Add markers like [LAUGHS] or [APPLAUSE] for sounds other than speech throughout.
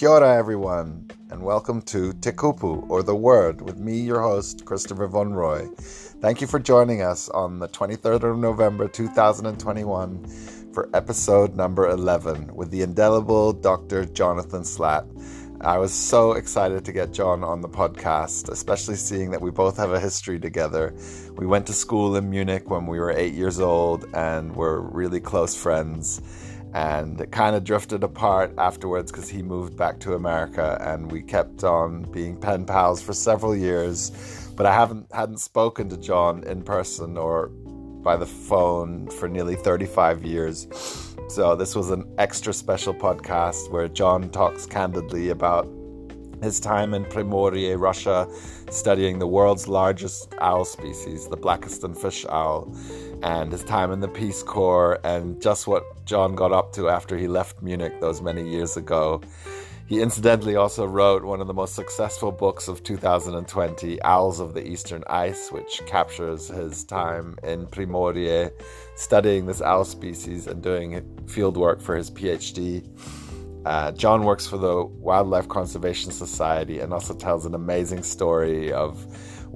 Kia ora, everyone, and welcome to Te Kupu, or The Word, with me, your host, Christopher Von Roy. Thank you for joining us on the 23rd of November 2021 for episode number 11 with the indelible Dr. Jonathan Slaght. I was so excited to get John on the podcast, especially seeing that we both have a history together. We went to school in Munich when we were eight years old and were really close friends. And it kind of drifted apart afterwards because he moved back to America, and we kept on being pen pals for several years. But I haven't hadn't spoken to John in person or by the phone for nearly 35 years. So, this was an extra special podcast where John talks candidly about his time in Primorye, Russia, studying the world's largest owl species, the Blakiston fish owl, and his time in the Peace Corps, and just what John got up to after he left Munich those many years ago. He incidentally also wrote one of the most successful books of 2020, Owls of the Eastern Ice, which captures his time in Primorye studying this owl species and doing field work for his PhD. Uh, John works for the Wildlife Conservation Society and also tells an amazing story of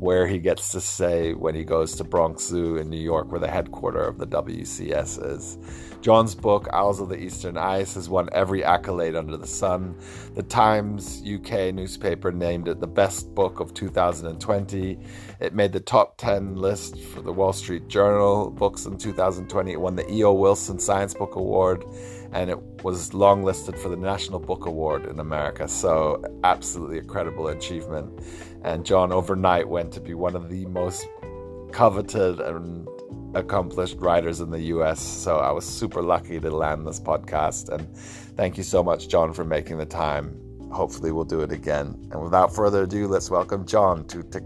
where he gets to say when he goes to Bronx Zoo in New York, where the headquarters of the WCS is. John's book, Owls of the Eastern Ice, has won every accolade under the sun. The Times UK newspaper named it the best book of 2020. It made the top 10 list for the Wall Street Journal books in 2020. It won the E.O. Wilson Science Book Award and it was longlisted for the National Book Award in America. So, absolutely incredible achievement. And John overnight went to be one of the most coveted and accomplished writers in the US. So I was super lucky to land this podcast. And thank you so much, John, for making the time. Hopefully, we'll do it again. And without further ado, let's welcome John to Te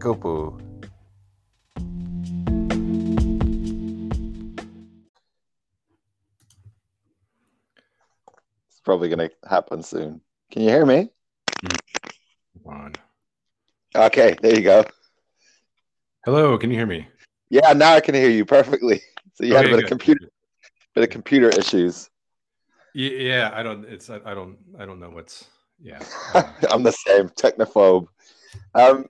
probably going to happen soon. Can you hear me? Come on. Okay, there you go. Hello, can you hear me? Yeah, now I can hear you perfectly. [LAUGHS] So you had a bit of computer, bit of computer issues. Yeah, I don't. It's I I don't. I don't know what's. Yeah. [LAUGHS] I'm the same technophobe. Um,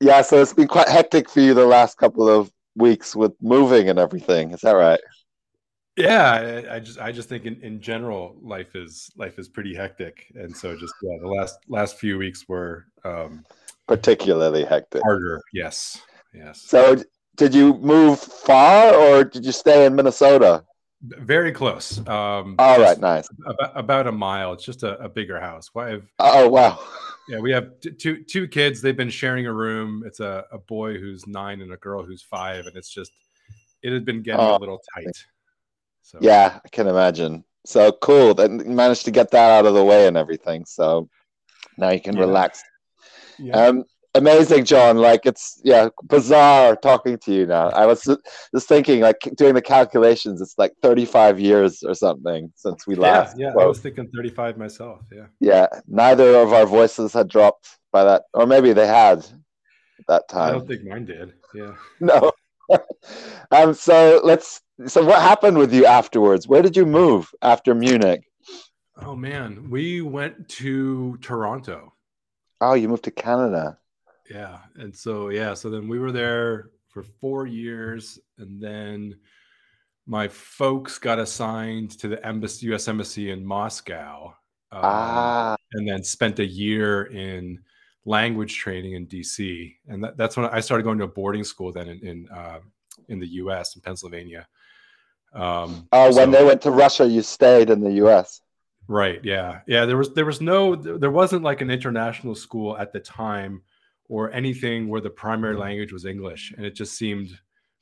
yeah, so it's been quite hectic for you the last couple of weeks with moving and everything. Is that right? Yeah, I, I just I just think in, in general life is life is pretty hectic, and so just yeah, the last last few weeks were um, Particularly hectic. harder. Yes, yes. So, did you move far or did you stay in Minnesota? Very close. Um, All right, nice. About, about a mile. It's just a, a bigger house. Why have Oh, wow. Yeah, we have t- two two kids. They've been sharing a room. It's a, a boy who's nine and a girl who's five, and it's just it had been getting Oh, a little tight. So Yeah, I can imagine. So cool. that you managed to get that out of the way and everything. So now you can Yeah. relax. yeah, Um, amazing, John. Like it's yeah, bizarre talking to you now. I was just thinking, like doing the calculations. It's like 35 years or something since we last. yeah. I spoke. was thinking thirty five myself. Yeah, Yeah, neither of our voices had dropped by that, or maybe they had that time. I don't think mine did. Yeah. [LAUGHS] No. [LAUGHS] um. So let's. So what happened with you afterwards? Where did you move after Munich? Oh man, we went to Toronto. Oh, you moved to Canada. Yeah, and so yeah, so then we were there for four years, and then my folks got assigned to the embassy, U.S. embassy in Moscow. um, ah. and then spent a year in language training in DC. And that, that's when I started going to a boarding school then in in, uh, in the U.S. in Pennsylvania. Um, Oh, when so- they went to Russia, you stayed in the U.S. right, yeah, yeah. There was there was no there wasn't like an international school at the time or anything where the primary language was English, and it just seemed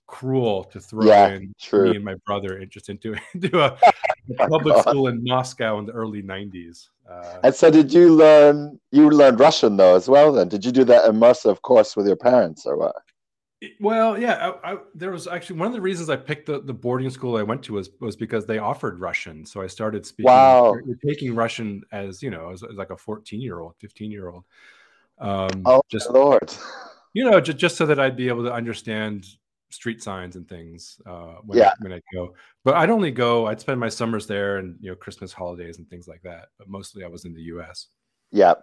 cruel to throw Yeah, in true. me and my brother just into [LAUGHS] into a, [LAUGHS] a public school in Moscow in the early '90s. Uh, And so, did you learn? You learned Russian though, as well. Then, did you do that immersive course with your parents, or what? Well, yeah, I, I, there was actually one of the reasons I picked the, the boarding school I went to was was because they offered Russian, so I started speaking. Wow. taking Russian as you know, as, as like a fourteen year old, fifteen year old. Um, Oh, just Lord. you know, just just so that I'd be able to understand street signs and things uh, when Yeah. I, when I go. But I'd only go. I'd spend my summers there and you know Christmas holidays and things like that. But mostly I was in the U.S. Yeah.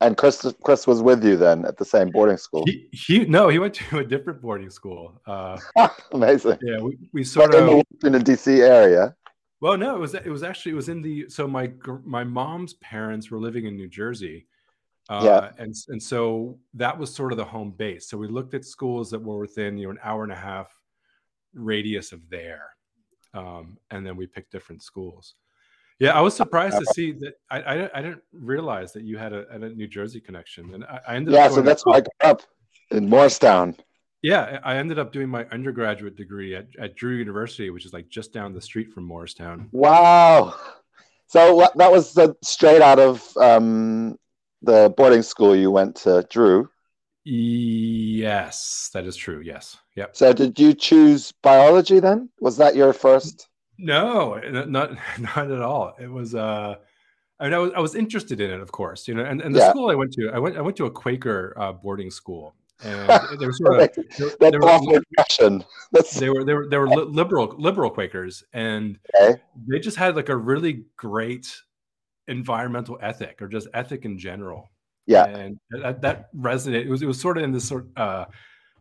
And Chris, Chris was with you then at the same boarding school. He, he no, he went to a different boarding school. Uh, [LAUGHS] Amazing. Yeah, we, we sort but of in the, DC area. Well, no, it was it was actually it was in the so my my mom's parents were living in New Jersey, uh, Yeah. and and so that was sort of the home base. So we looked at schools that were within you know an hour and a half radius of there, um, and then we picked different schools. Yeah, I was surprised to see that. I I, I didn't realize that you had a, a New Jersey connection, and I, I ended Yeah, up so that's where I grew up in Morristown. yeah, I ended up doing my undergraduate degree at, at Drew University, which is like just down the street from Morristown. Wow. So that was the, straight out of um, the boarding school you went to, Drew. Yes, that is true. Yes. Yep. So did you choose biology then? Was that your first? No, not [LAUGHS] not at all. It was uh I mean I was I was interested in it, of course, you know, and, and the Yeah. school I went to, I went I went to a Quaker uh, boarding school. And [LAUGHS] there was sort of there, there were. That's they were they were they were li- liberal liberal Quakers and okay. they just had like a really great environmental ethic or just ethic in general. Yeah. and that, that resonated. It was it was sort of in this sort of uh,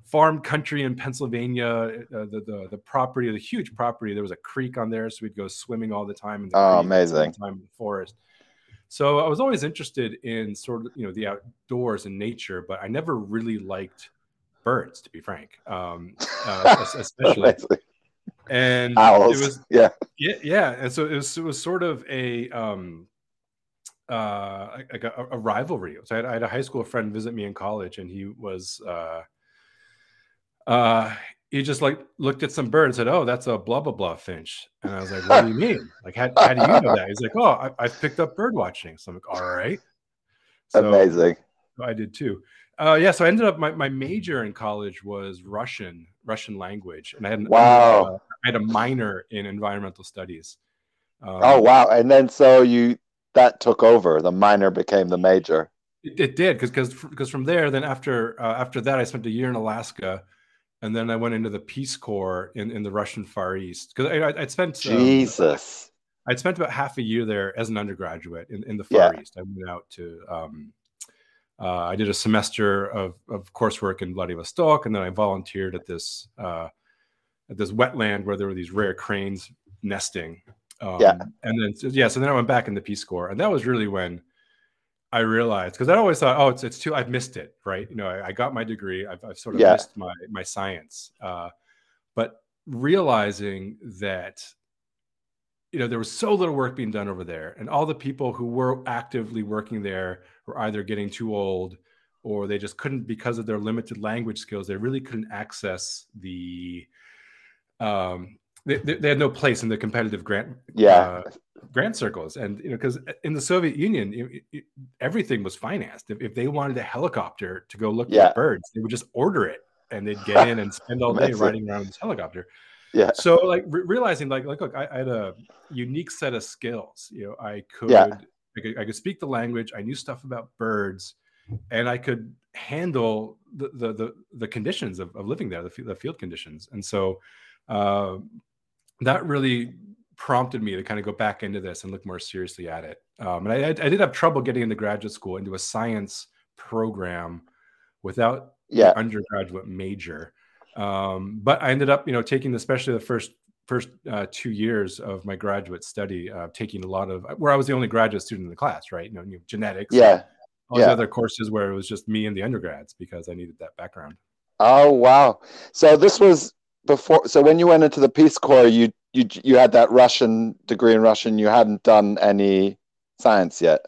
farm country in Pennsylvania. Uh, the, the the property, the huge property. There was a creek on there, so we'd go swimming all the time in the Oh, amazing. all the time in the forest. So I was always interested in sort of you know the outdoors and nature, but I never really liked birds, to be frank, um, uh, [LAUGHS] especially. And Owls. it was yeah. yeah, yeah, and so it was it was sort of a um uh like a, a rivalry. So I had, I had a high school friend visit me in college, and he was uh uh he just like looked at some bird and said, "Oh, that's a blah blah blah finch," and I was like, "What do you mean? Like, how, how do you know that?" He's like, "Oh, I, I've picked up bird watching." So I'm like, "All right." So Amazing. I did too. Uh, yeah, so I ended up my, my major in college was Russian, Russian language, and I had an, Wow. uh, I had a minor in environmental studies. Um, Oh wow. And then so you that took over. The minor became the major. It, it did because because because from there, then after uh, after that, I spent a year in Alaska, and then I went into the Peace Corps in, in the Russian Far East because I, I'd spent um, Jesus. I'd spent about half a year there as an undergraduate in, in the Far Yeah. East. I went out to um, uh, I did a semester of, of coursework in Vladivostok, and then I volunteered at this uh, at this wetland where there were these rare cranes nesting. Um, Yeah. and then yeah, so then I went back in the Peace Corps, and that was really when I realized because I always thought, oh, it's it's too I've missed it, right? You know, I, I got my degree, I've, I've sort of Yeah. missed my my science, uh, but realizing that you know there was so little work being done over there and all the people who were actively working there were either getting too old or they just couldn't because of their limited language skills they really couldn't access the um they, they had no place in the competitive grant Yeah. uh, grant circles and you know because in the soviet union it- it- everything was financed if, if they wanted a helicopter to go look Yeah. at birds they would just order it and they'd get in and spend all [LAUGHS] day riding around in this helicopter Yeah. so like re- realizing like like look I, I had a unique set of skills you know i could, Yeah. I could i could speak the language i knew stuff about birds and i could handle the the the, the conditions of, of living there the, the field conditions and so uh, that really prompted me to kind of go back into this and look more seriously at it um, and I, I did have trouble getting into graduate school into a science program without Yeah. undergraduate major. Um, but I ended up, you know, taking especially the first first uh, two years of my graduate study, uh, taking a lot of where I was the only graduate student in the class, right? You know, you know, genetics, Yeah. all yeah. other courses where it was just me and the undergrads because I needed that background. Oh wow! So this was before. So when you went into the Peace Corps, you you you had that Russian degree in Russian. You hadn't done any science yet.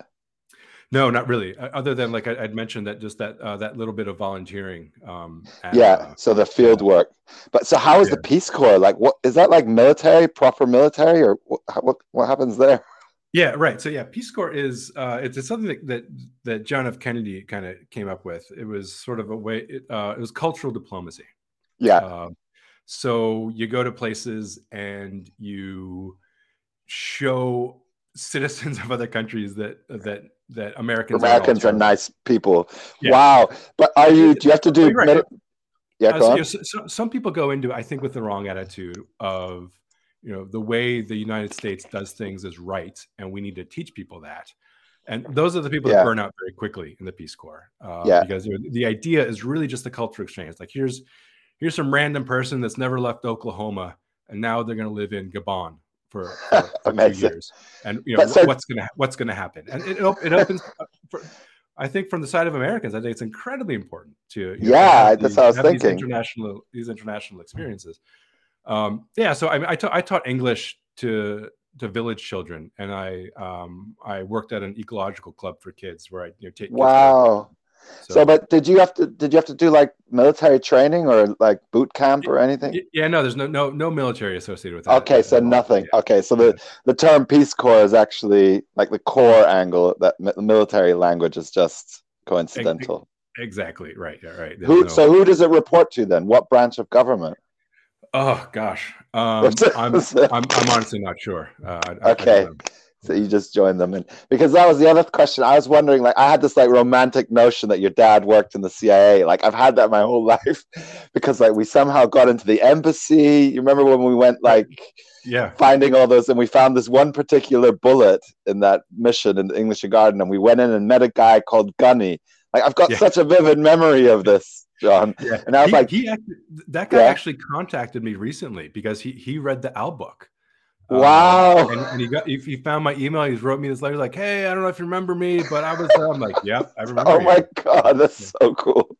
No, not really. Uh, Other than like I, I'd mentioned that just that uh, that little bit of volunteering. Um, at, yeah. uh, So the field work. But so how is Yeah. the Peace Corps? Like, what is that like? Military, proper military, or what? What, what happens there? [LAUGHS] Yeah, right. So yeah, Peace Corps is uh, it's, it's something that, that that John F. Kennedy kind of came up with. It was sort of a way. It, uh, it was cultural diplomacy. Yeah. Um, so you go to places and you show citizens [LAUGHS] of other countries that that that Americans Americans are, are nice people. Yeah. Wow. But are you? Do you have to do? Right. mili- yeah. Uh, so, you know, so- so- some people go into, I think, with the wrong attitude of, you know, the way the United States does things is right, and we need to teach people that. and those are the people Yeah. that burn out very quickly in the Peace Corps. Uh, Yeah. because you know, the idea is really just the culture exchange. Like here's here's some random person that's never left Oklahoma, and now they're going to live in Gabon for, for, [LAUGHS] for two years. And you know so- what's going to what's going to happen, and it, it, opens. For, I think from the side of Americans, I think it's incredibly important to know, Yeah, have that's these- what I was have these thinking. international these international experiences. Um, yeah, so I, mean, I, ta- I taught English to to village children, and I um, I worked at an ecological club for kids where I you know take kids Wow. So, So, but did you have to did you have to do like military training or like boot camp or anything? Yeah, no, there's no no no military associated with that. Okay, so nothing. Yeah. Okay, so the the term Peace Corps is actually like the core angle. That mi- military language is just coincidental. Exactly right. Yeah, right. Who? no- So who does it report to then? What branch of government? oh gosh, um, [LAUGHS] I'm, I'm I'm honestly not sure. Uh, I- I- I Okay. know. So you just joined them, and because that was the other question I was wondering. Like, I had this like romantic notion that your dad worked in the CIA. Like, I've had that my whole [LAUGHS] life, because like we somehow got into the embassy. You remember when we went like Yeah. finding all those, and we found this one particular bullet in that mission in the English Garden, and we went in and met a guy called Gunny. Like, I've got Yeah. such a vivid memory of this, John. Yeah. And I was he, like, he actually, that guy Yeah. actually contacted me recently because he he read the owl book. Um, Wow. and, and he got if he found my email, he wrote me this letter like, "Hey, I don't know if you remember me, but I was." Uh, I'm like, "Yep, I [LAUGHS] remember." Oh you." my god, that's so cool.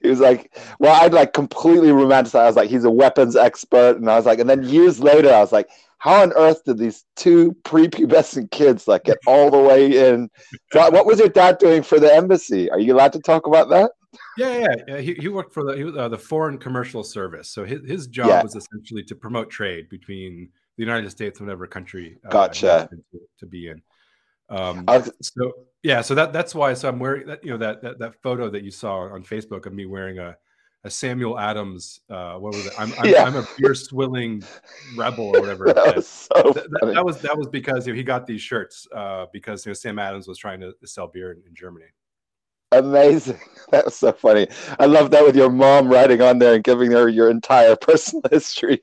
He was like, well, I'd like completely romanticized. I was like, he's a weapons expert, and I was like, and then years later, I was like, how on earth did these two prepubescent kids like get all the way in? So, what was your dad doing for the embassy? Are you allowed to talk about that? Yeah, yeah, yeah. He, he worked for the was, uh, the Foreign Commercial Service. So his, his job Yeah. was essentially to promote trade between the United States whatever country uh, Gotcha. to, to be in. Um, was- so yeah, so that that's why. So I'm wearing that you know that that, that photo that you saw on Facebook of me wearing a a Samuel Adams. Uh, what was it? I'm I'm, Yeah. I'm a beer swilling rebel or whatever. [LAUGHS] that was so Th- th- funny. that was that was because you know, he got these shirts uh, because you know Sam Adams was trying to sell beer in, in Germany. Amazing. [LAUGHS] That was so funny. I love that with your mom writing on there and giving her your entire [LAUGHS] personal history.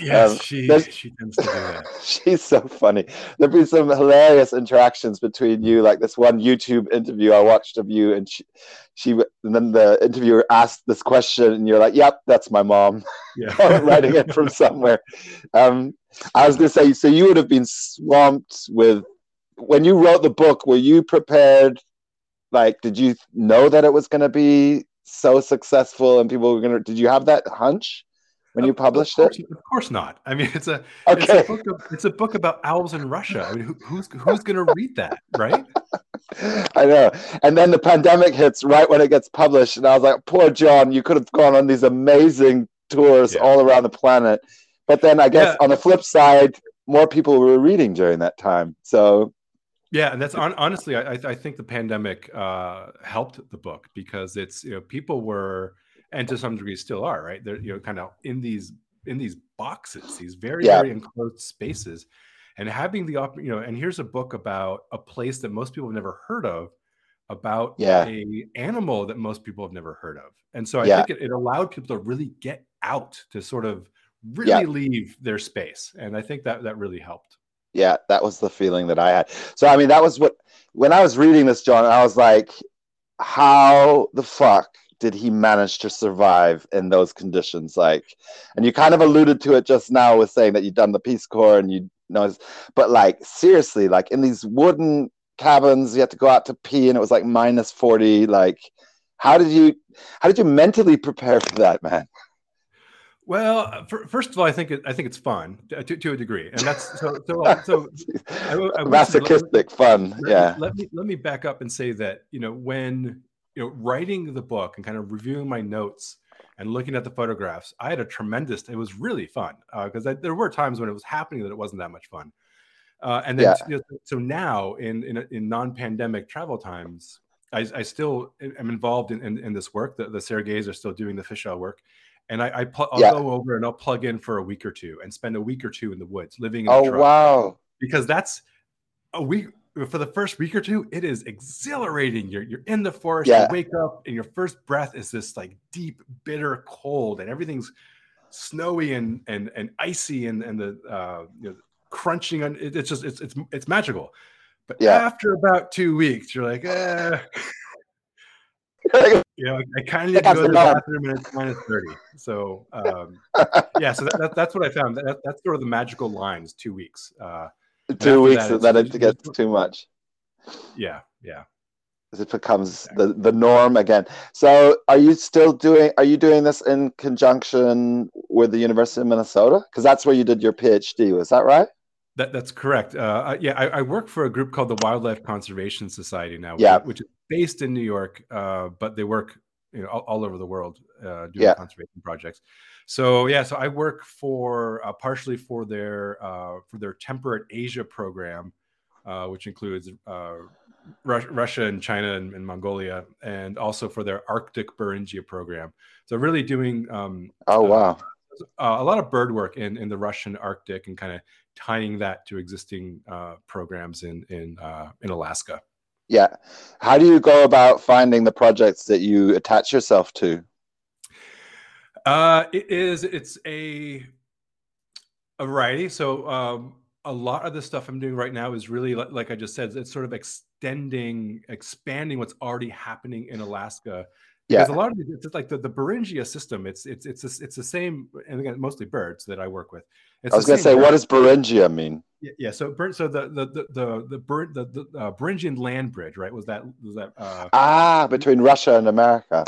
Yes, Um, she she tends to do that. [LAUGHS] She's so funny. There've be some hilarious interactions between you, like this one YouTube interview I watched of you, and she, she, and then the interviewer asked this question, and you're like, "Yep, that's my mom," Yeah, writing it from somewhere. Um, I was gonna say, so you would have been swamped with when you wrote the book. Were you prepared? Like, did you know that it was gonna be so successful and people were gonna? Did you have that hunch when you Of- of published course- it? Of course not. I mean, it's a Okay. it's a book. Of, it's a book about owls in Russia. I mean, who, who's who's going [LAUGHS] to read that, right? I know. And then the pandemic hits right when it gets published. And I was like, poor John, you could have gone on these amazing tours Yeah. all around the planet. But then I guess Yeah. on the flip side, more people were reading during that time. So, Yeah, and that's on, honestly, I, I- I think the pandemic uh, helped the book because it's you know people were and to some degree still are right. They're you know kind of in these in these boxes, these very Yeah. very enclosed spaces, and having the op- you know. And here's a book about a place that most people have never heard of, about Yeah. a animal that most people have never heard of, and so I Yeah. think it, it allowed people to really get out to sort of really leave their space, and I think that that really helped. Yeah, that was the feeling that I had. So, I mean, that was what, when I was reading this, John, I was like, how the fuck did he manage to survive in those conditions? Like, and you kind of alluded to it just now with saying that you'd done the Peace Corps and you know, but like, seriously, like in these wooden cabins, you had to go out to pee and it was like minus 40. Like, how did you, how did you mentally prepare for that, man? Well, uh, fir- first of all, I think it, I think it's fun to, to, to a degree, and that's so so. [LAUGHS] so I, I will say, Masochistic fun. let, Yeah. Let me let me back up and say that you know when you know writing the book and kind of reviewing my notes and looking at the photographs, I had a tremendous. It was really fun because there were times when it was happening that it wasn't that much fun. Uh, and then Yeah. you know, so now in in, in non-pandemic travel times, I, I still am involved in, in, in this work. The, the Sergeys are still doing the fish owl work. And I, I pl- I'll Yeah. go over and I'll plug in for a week or two and spend a week or two in the woods, living in Oh, wow. because that's a week for the first week or two. It is exhilarating. You're you're in the forest. Yeah. You wake up and your first breath is this like deep, bitter cold, and everything's snowy and and and icy, and and the uh, you know, crunching. On it, it's just it's it's it's magical. But yeah. after about two weeks, you're like, eh. [LAUGHS] [LAUGHS] you know, I kind of need to go to the bathroom and it's minus 30. So, um, yeah, so that, that, that's what I found. That, that's sort of the magical lines two weeks. Uh, two weeks that, that it gets too much. Yeah, yeah. As it becomes the, the norm again. So, are you still doing? Are you doing this in conjunction with the University of Minnesota? Because that's where you did your PhD. Was that right? That, that's correct. Uh, yeah, I, I, work for a group called the Wildlife Conservation Society now, yeah. which, which is based in New York, uh, but they work you know all, all over the world uh, doing yeah. conservation projects. So yeah, so I work for uh, partially for their uh, for their temperate Asia program, uh, which includes Russia and China and, and, Mongolia, and also for their Arctic Beringia program. So really doing um, oh wow a lot of bird work in in the Russian Arctic and kind of tying that to existing uh, programs in in uh, in Alaska. Yeah, how do you go about finding the projects that you attach yourself to? Uh, it is it's a a variety. So um, a lot of the stuff I'm doing right now is really like I just said, it's sort of extending, expanding what's already happening in Alaska yeah. Because a lot of it, it's like the, the Beringia system. It's it's it's a, it's the same, and again, mostly birds that I work with. It's I was going to say, what does Beringia mean? Yeah, yeah. So, so the the the the the, the, the uh, Beringian land bridge, right? Was that was that? Uh, ah, between Russia and America.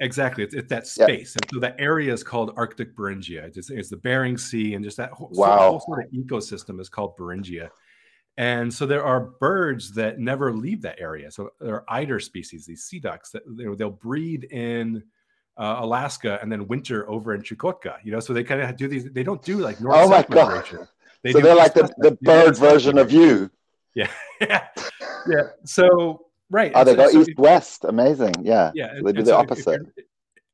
Exactly, it's, it's that space, and so that area is called Arctic Beringia. It's, it's the Bering Sea, and just that whole, wow. whole sort of ecosystem is called Beringia. And so there are birds that never leave that area. So there are eider species, these sea ducks that you know, they'll breed in uh, Alaska and then winter over in Chukotka. You know, so they kind of do these. They don't do like north oh my god. They so they're like the, the bird version of you. Yeah, [LAUGHS] yeah, yeah. So right. Oh, they so, go so east west. Amazing. Yeah. Yeah. they do the so opposite. If, if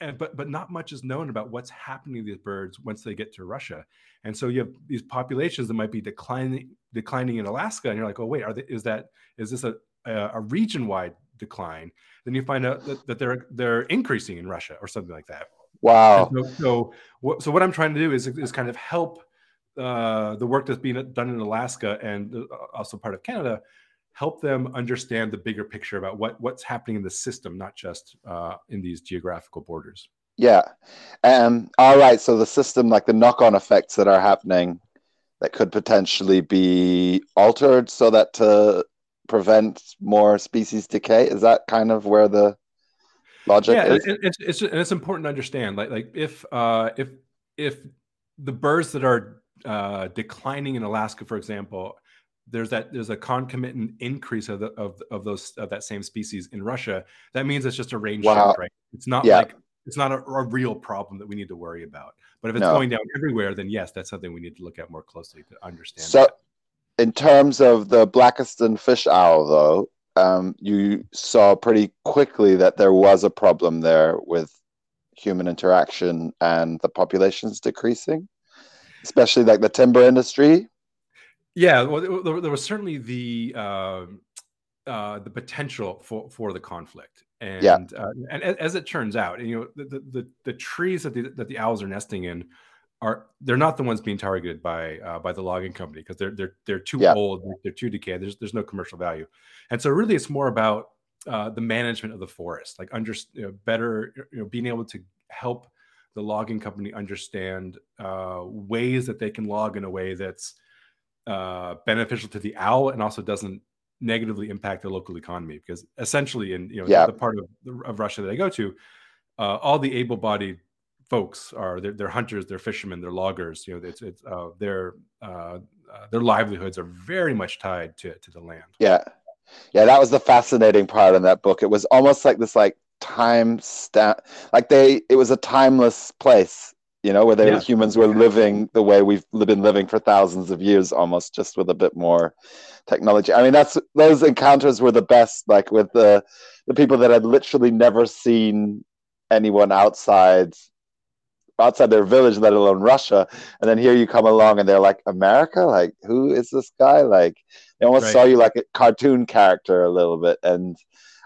and but but not much is known about what's happening to these birds once they get to Russia. And so you have these populations that might be declining declining in Alaska, and you're like, oh wait, are they, is that is this a a, region wide decline? Then you find out that, that they're they're increasing in Russia or something like that. Wow. So, so what, so what I'm trying to do is is kind of help uh, the work that's being done in Alaska and uh, also part of Canada help them understand the bigger picture about what what's happening in the system, not just uh, in these geographical borders. Yeah. Um, all right. So the system, like the knock-on effects that are happening, that could potentially be altered so that to prevent more species decay. Is that kind of where the logic yeah, is? It's, it's and it's important to understand. Like like if uh, if if the birds that are uh, declining in Alaska, for example, there's that there's a concomitant increase of the of, of those of that same species in Russia. That means it's just a range wow. shift, right? It's not yeah. like it's not a, a, real problem that we need to worry about. But if it's no. going down everywhere, then yes, that's something we need to look at more closely to understand. So, that. In terms of the Blakiston fish owl, though, um, you saw pretty quickly that there was a problem there with human interaction and the populations decreasing, especially like the timber industry. Yeah, well, there, was certainly the uh, uh, the potential for for the conflict, and yeah. uh, and as it turns out, you know, the the, the trees that the that the owls are nesting in are they're not the ones being targeted by uh, by the logging company because they're they're they're too yeah. old, they're too decayed. There's there's no commercial value, and so really it's more about uh, the management of the forest, like under you know, better you know being able to help the logging company understand uh, ways that they can log in a way that's uh, beneficial to the owl and also doesn't negatively impact the local economy because essentially in you know yeah. the part of, of Russia that I go to, uh, all the able-bodied folks are they're, they're, hunters, they're fishermen, they're loggers. You know, it's it's uh, their uh, uh, their livelihoods are very much tied to to the land. Yeah, yeah, that was the fascinating part in that book. It was almost like this like time stamp, like they it was a timeless place you know, where the yeah. humans were living the way we've been living for thousands of years, almost just with a bit more technology. I mean, that's those encounters were the best, like with the the people that had literally never seen anyone outside outside their village, let alone Russia. And then here you come along and they're like, America? Like, who is this guy? Like, they almost right. saw you like a cartoon character a little bit. And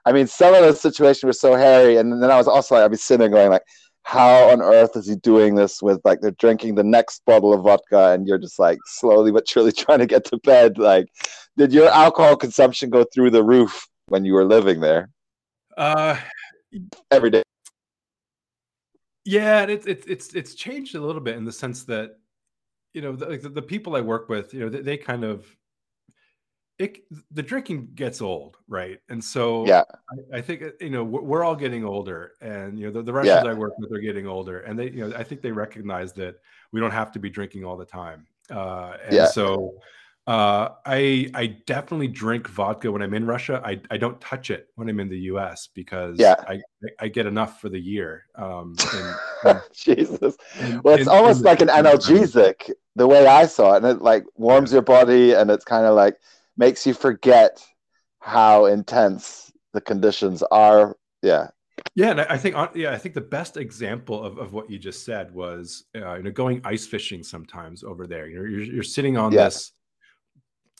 I mean, some of the situations were so hairy. And then I was also like, I'd be sitting there going like, how on earth is he doing this with like they're drinking the next bottle of vodka and you're just like slowly but surely [LAUGHS] trying to get to bed like did your alcohol consumption go through the roof when you were living there? Uh, every day. Yeah, it's it's it's it's changed a little bit in the sense that you know the, the, the people I work with, you know, they, they kind of it the drinking gets old, right? And so yeah, I, I think uh, you know we're, we're, all getting older, and you know the, the Russians yeah. I work with are getting older, and they you know I think they recognize that we don't have to be drinking all the time, uh, and yeah. so uh, I I definitely drink vodka when I'm in Russia. I, I don't touch it when I'm in the U.S. because yeah. I I get enough for the year. Um, and, [LAUGHS] and, Jesus, well, it's almost like an analgesic the way I saw it, and it like warms yeah. your body, and it's kind of like makes you forget how intense the conditions are. Yeah, yeah, and I think yeah, I think the best example of, of what you just said was uh, you know going ice fishing sometimes over there. You know, you're, you're sitting on yeah. this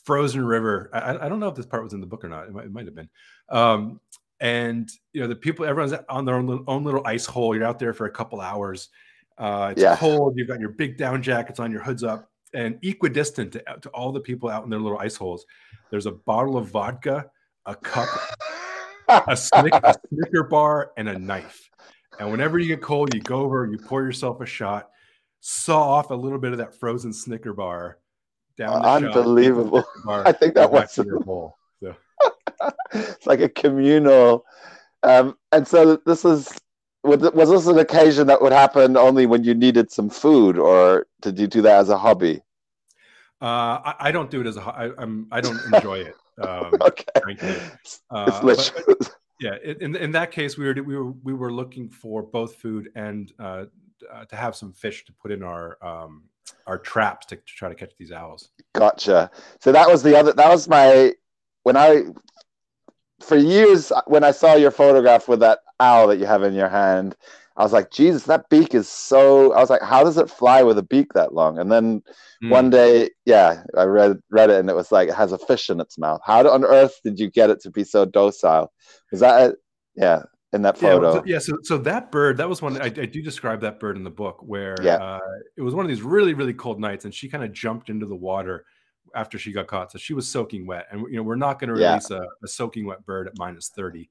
frozen river. I, I, don't know if this part was in the book or not. It might, it might have been. Um, and you know, the people, everyone's on their own, own little ice hole. You're out there for a couple hours. Uh, it's yeah. cold. You've got your big down jackets on, your hoods up, and equidistant to, to all the people out in their little ice holes. There's a bottle of vodka, a cup, a, snick, a [LAUGHS] Snicker bar, and a knife. And whenever you get cold, you go over, you pour yourself a shot, saw off a little bit of that frozen Snicker bar, down unbelievable. [LAUGHS] I think that was your [LAUGHS] hole. So. it's like a communal, um, and so this is was this an occasion that would happen only when you needed some food, or did you do that as a hobby? Uh, I, I, don't do it as a. I, I'm. I don't [LAUGHS] enjoy it. Um, okay. Uh, but, but, yeah. In in that case, we were we were we were looking for both food and uh, uh, to have some fish to put in our um, our traps to, to try to catch these owls. Gotcha. So that was the other. That was my when I for years when I saw your photograph with that owl that you have in your hand. I was like, Jesus, that beak is so. I was like, how does it fly with a beak that long? And then mm. one day, yeah, I read read it, and it was like it has a fish in its mouth. How on earth did you get it to be so docile? Was that, a, yeah, in that photo. Yeah, so, yeah, so, so that bird, that was one I, I, do describe that bird in the book where yeah. uh, it was one of these really, really cold nights, and she kind of jumped into the water after she got caught. So she was soaking wet, and you know we're not going to release yeah. a, a, soaking wet bird at minus thirty.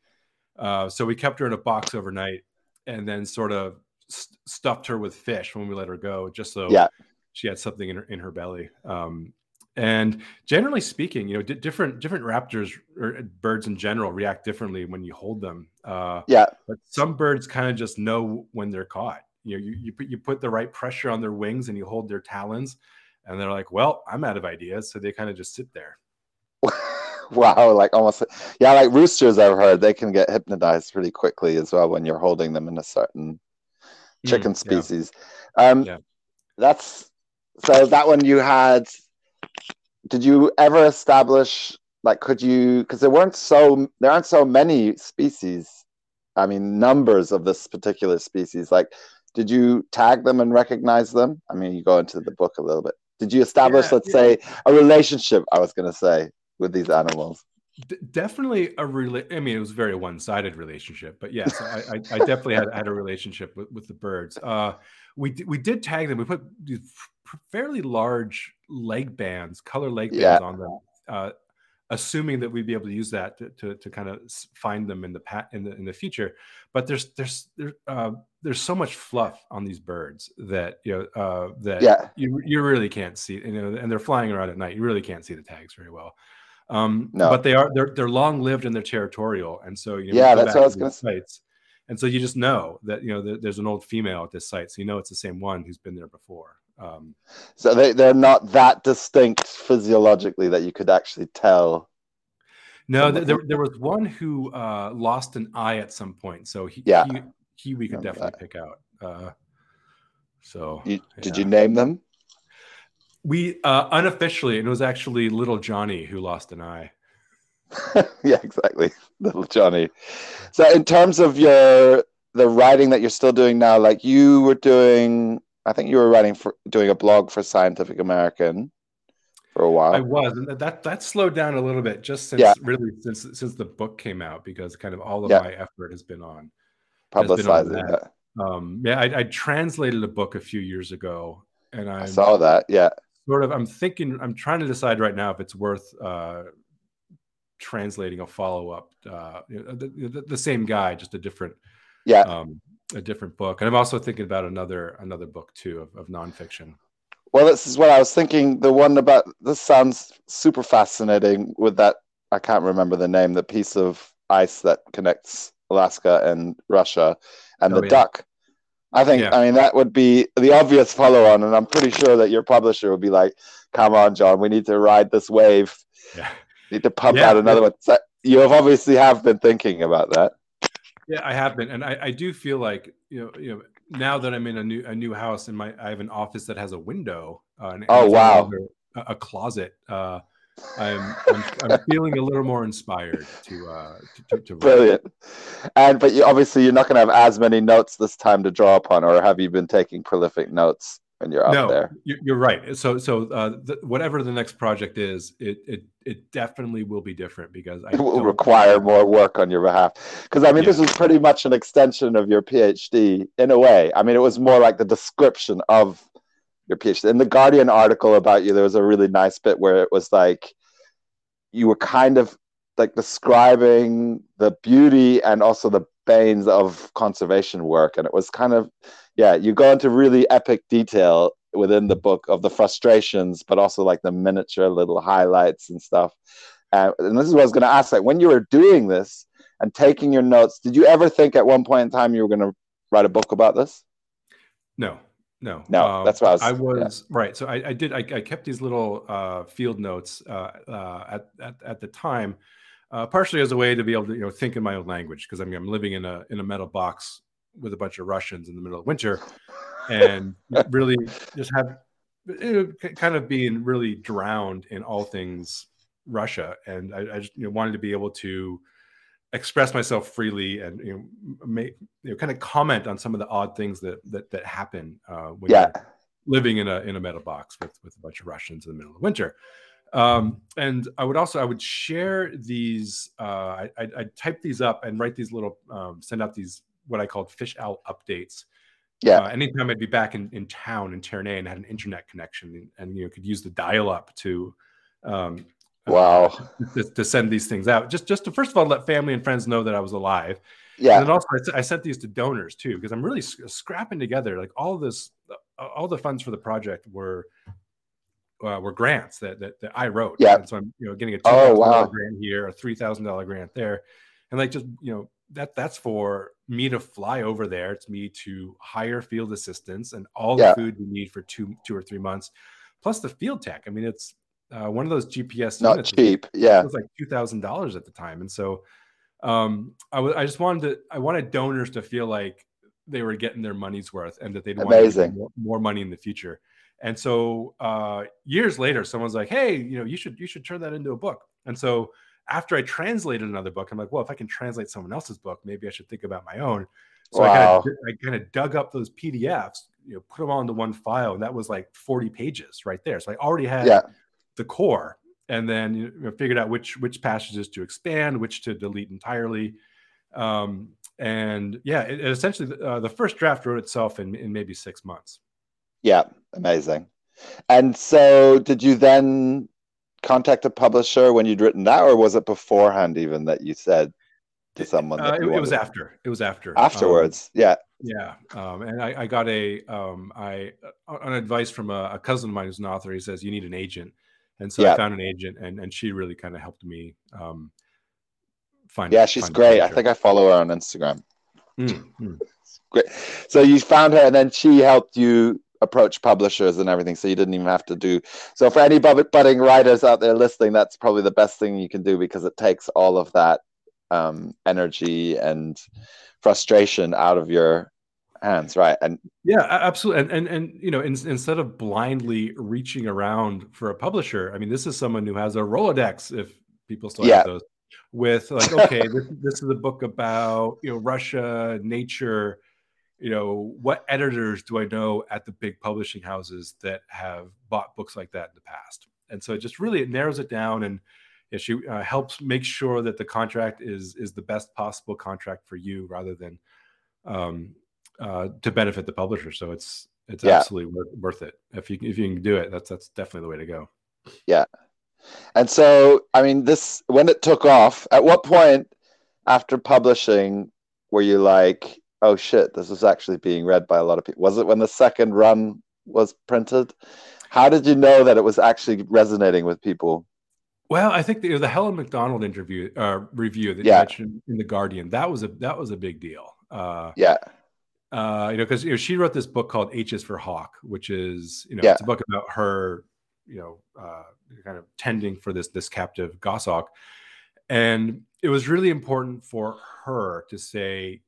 Uh, so we kept her in a box overnight, and then sort of st- stuffed her with fish when we let her go, just so yeah. she had something in her in her belly. Um, and generally speaking, you know, d- different different raptors or birds in general react differently when you hold them. Uh, yeah. But some birds kind of just know when they're caught. You know, you, you put you put the right pressure on their wings and you hold their talons, and they're like, "Well, I'm out of ideas," so they kind of just sit there. [LAUGHS] wow, like almost yeah, like roosters. I've heard they can get hypnotized pretty quickly as well when you're holding them in a certain mm, chicken mm, species. Yeah. Um, yeah. That's so that one you had did you ever establish like could you because there weren't so there aren't so many species i mean numbers of this particular species like did you tag them and recognize them i mean you go into the book a little bit did you establish yeah, let's yeah. say a relationship i was going to say with these animals D- definitely a rela- I mean, it was a very one-sided relationship, but yes, I, I, I definitely had, had a relationship with, with the birds. Uh, we d- we did tag them. We put fairly large leg bands, color leg bands yeah. on them, uh, assuming that we'd be able to use that to, to, to kind of find them in the pat in the in the future. But there's there's there, uh, there's so much fluff on these birds that you know uh, that yeah. you you really can't see. You know, and they're flying around at night. You really can't see the tags very well. Um, no. but they are they're they're long lived and they're territorial, and so you know, yeah, that's what I was going to say. And so you just know that you know there's an old female at this site, so you know it's the same one who's been there before. Um, so they, they're not that distinct physiologically that you could actually tell. No, there, there was one who uh, lost an eye at some point. So he, yeah. he, he we could definitely that. pick out. Uh, so you, did you name them? We uh, unofficially, it was actually little Johnny who lost an eye. [LAUGHS] yeah, exactly, [LAUGHS] little Johnny. So, in terms of your the writing that you're still doing now, like you were doing I think you were writing for doing a blog for Scientific American for a while. I was, and that that slowed down a little bit just since yeah. really since since the book came out because kind of all of yeah. my effort has been on publicizing been on that. Um, yeah, I, I, translated a book a few years ago, and I'm, i saw that. Yeah, sort of. I'm thinking. I'm trying to decide right now if it's worth uh, translating a follow up. Uh, the, the, the, same guy, just a different. Yeah. Um, a different book, and I'm also thinking about another another book too of, of nonfiction. Well, this is what I was thinking. The one about this sounds super fascinating with that. I can't remember the name. The piece of ice that connects Alaska and Russia, and oh, the yeah. duck. I think. Yeah. I mean, that would be the obvious follow-on, and I'm pretty sure that your publisher would be like, "Come on, John, we need to ride this wave. Yeah. Need to pump yeah, out another one." So you have obviously have been thinking about that. Yeah, I have been, and I, I do feel like you know, you know, now that I'm in a new a new house, and my I have an office that has a window. Uh, and oh wow! A, a closet. Uh, I'm, I'm, I'm feeling a little more inspired to uh to, to brilliant and but you, obviously you're not going to have as many notes this time to draw upon or have you been taking prolific notes when you're no, there you're right so so uh the, whatever the next project is it it it definitely will be different because I it will require more work on your behalf because i mean yeah. this is pretty much an extension of your phd in a way i mean it was more like the description of your PhD. In the Guardian article about you, there was a really nice bit where it was like you were kind of like describing the beauty and also the banes of conservation work. And it was kind of, yeah, you go into really epic detail within the book of the frustrations, but also like the miniature little highlights and stuff. Uh, and this is what I was going to ask: like when you were doing this and taking your notes, did you ever think at one point in time you were going to write a book about this? No, no, no, um, that's what I was. I was yeah. right. So I, I did. I, I, kept these little uh, field notes uh, uh, at, at at the time, uh, partially as a way to be able to you know think in my own language because I mean I'm living in a in a metal box with a bunch of Russians in the middle of winter, and [LAUGHS] really just have kind of being really drowned in all things Russia, and I, I just you know, wanted to be able to express myself freely and you know make you know kind of comment on some of the odd things that that that happen uh, when yeah. you're living in a in a metal box with with a bunch of Russians in the middle of winter. Um, and I would also I would share these. Uh, I I type these up and write these little um, send out these what I called fish owl updates. Yeah. Uh, anytime I'd be back in, in town in Terney and had an internet connection and, and you know could use the dial up to um, Wow. To, to, send these things out, just just to first of all let family and friends know that I was alive. Yeah. And then also I, I sent these to donors too because I'm really scrapping together like all this, all the funds for the project were uh, were grants that, that, that I wrote. Yeah. And so I'm you know getting a two thousand oh, wow. grant here, a three thousand dollar grant there, and like just you know that that's for me to fly over there. It's me to hire field assistants and all the food we need for two two or three months, plus the field tech. I mean, it's uh, one of those GPS not units cheap. Yeah, it was like two thousand dollars at the time, and so um, I was I just wanted to I wanted donors to feel like they were getting their money's worth and that they'd want more, more, money in the future. And so uh, years later, someone's like, "Hey, you know, you should you should turn that into a book." And so after I translated another book, I'm like, "Well, if I can translate someone else's book, maybe I should think about my own." So wow. I kind of dug up those PDFs, you know, put them all into one file, and that was like 40 pages right there. So I already had yeah the core and then you know, figured out which which passages to expand, which to delete entirely. Um, and yeah, it, it essentially uh, the first draft wrote itself in, in maybe six months. Yeah, amazing. And so, did you then contact a publisher when you'd written that, or was it beforehand even that you said to someone? Uh, it, it, was after. It was after. Afterwards, um, yeah. Yeah, um, and I, I, got a um, I uh, on advice from a, a, cousin of mine who's an author. He says you need an agent, and so yeah. I found an agent, and and she really kind of helped me um, find. Yeah, she's find great. I think I follow her on Instagram. Mm, Great. So you found her, and then she helped you approach publishers and everything. So you didn't even have to do. So for any budding writers out there listening, that's probably the best thing you can do because it takes all of that um, energy and frustration out of your hands right and yeah absolutely and and, and you know in, instead of blindly reaching around for a publisher i mean this is someone who has a rolodex if people still yeah. have those with like okay this, this is a book about you know russia nature you know what editors do i know at the big publishing houses that have bought books like that in the past and so it just really it narrows it down and yeah, she uh, helps make sure that the contract is is the best possible contract for you rather than um, uh, to benefit the publisher. So it's It's yeah. absolutely worth, worth it. If you if you can do it, that's that's definitely the way to go. Yeah. And so, I mean, this when it took off, at what point after publishing were you like, oh shit, this is actually being read by a lot of people? Was it when the second run was printed? How did you know that it was actually resonating with people? Well, I think the, the Helen Macdonald interview uh, review that yeah. you mentioned in the Guardian that was a that was a big deal. Uh, yeah, uh, you know, because you know she wrote this book called H is for Hawk, which is you know yeah. it's a book about her, you know, uh, kind of tending for this this captive goshawk, and it was really important for her to say,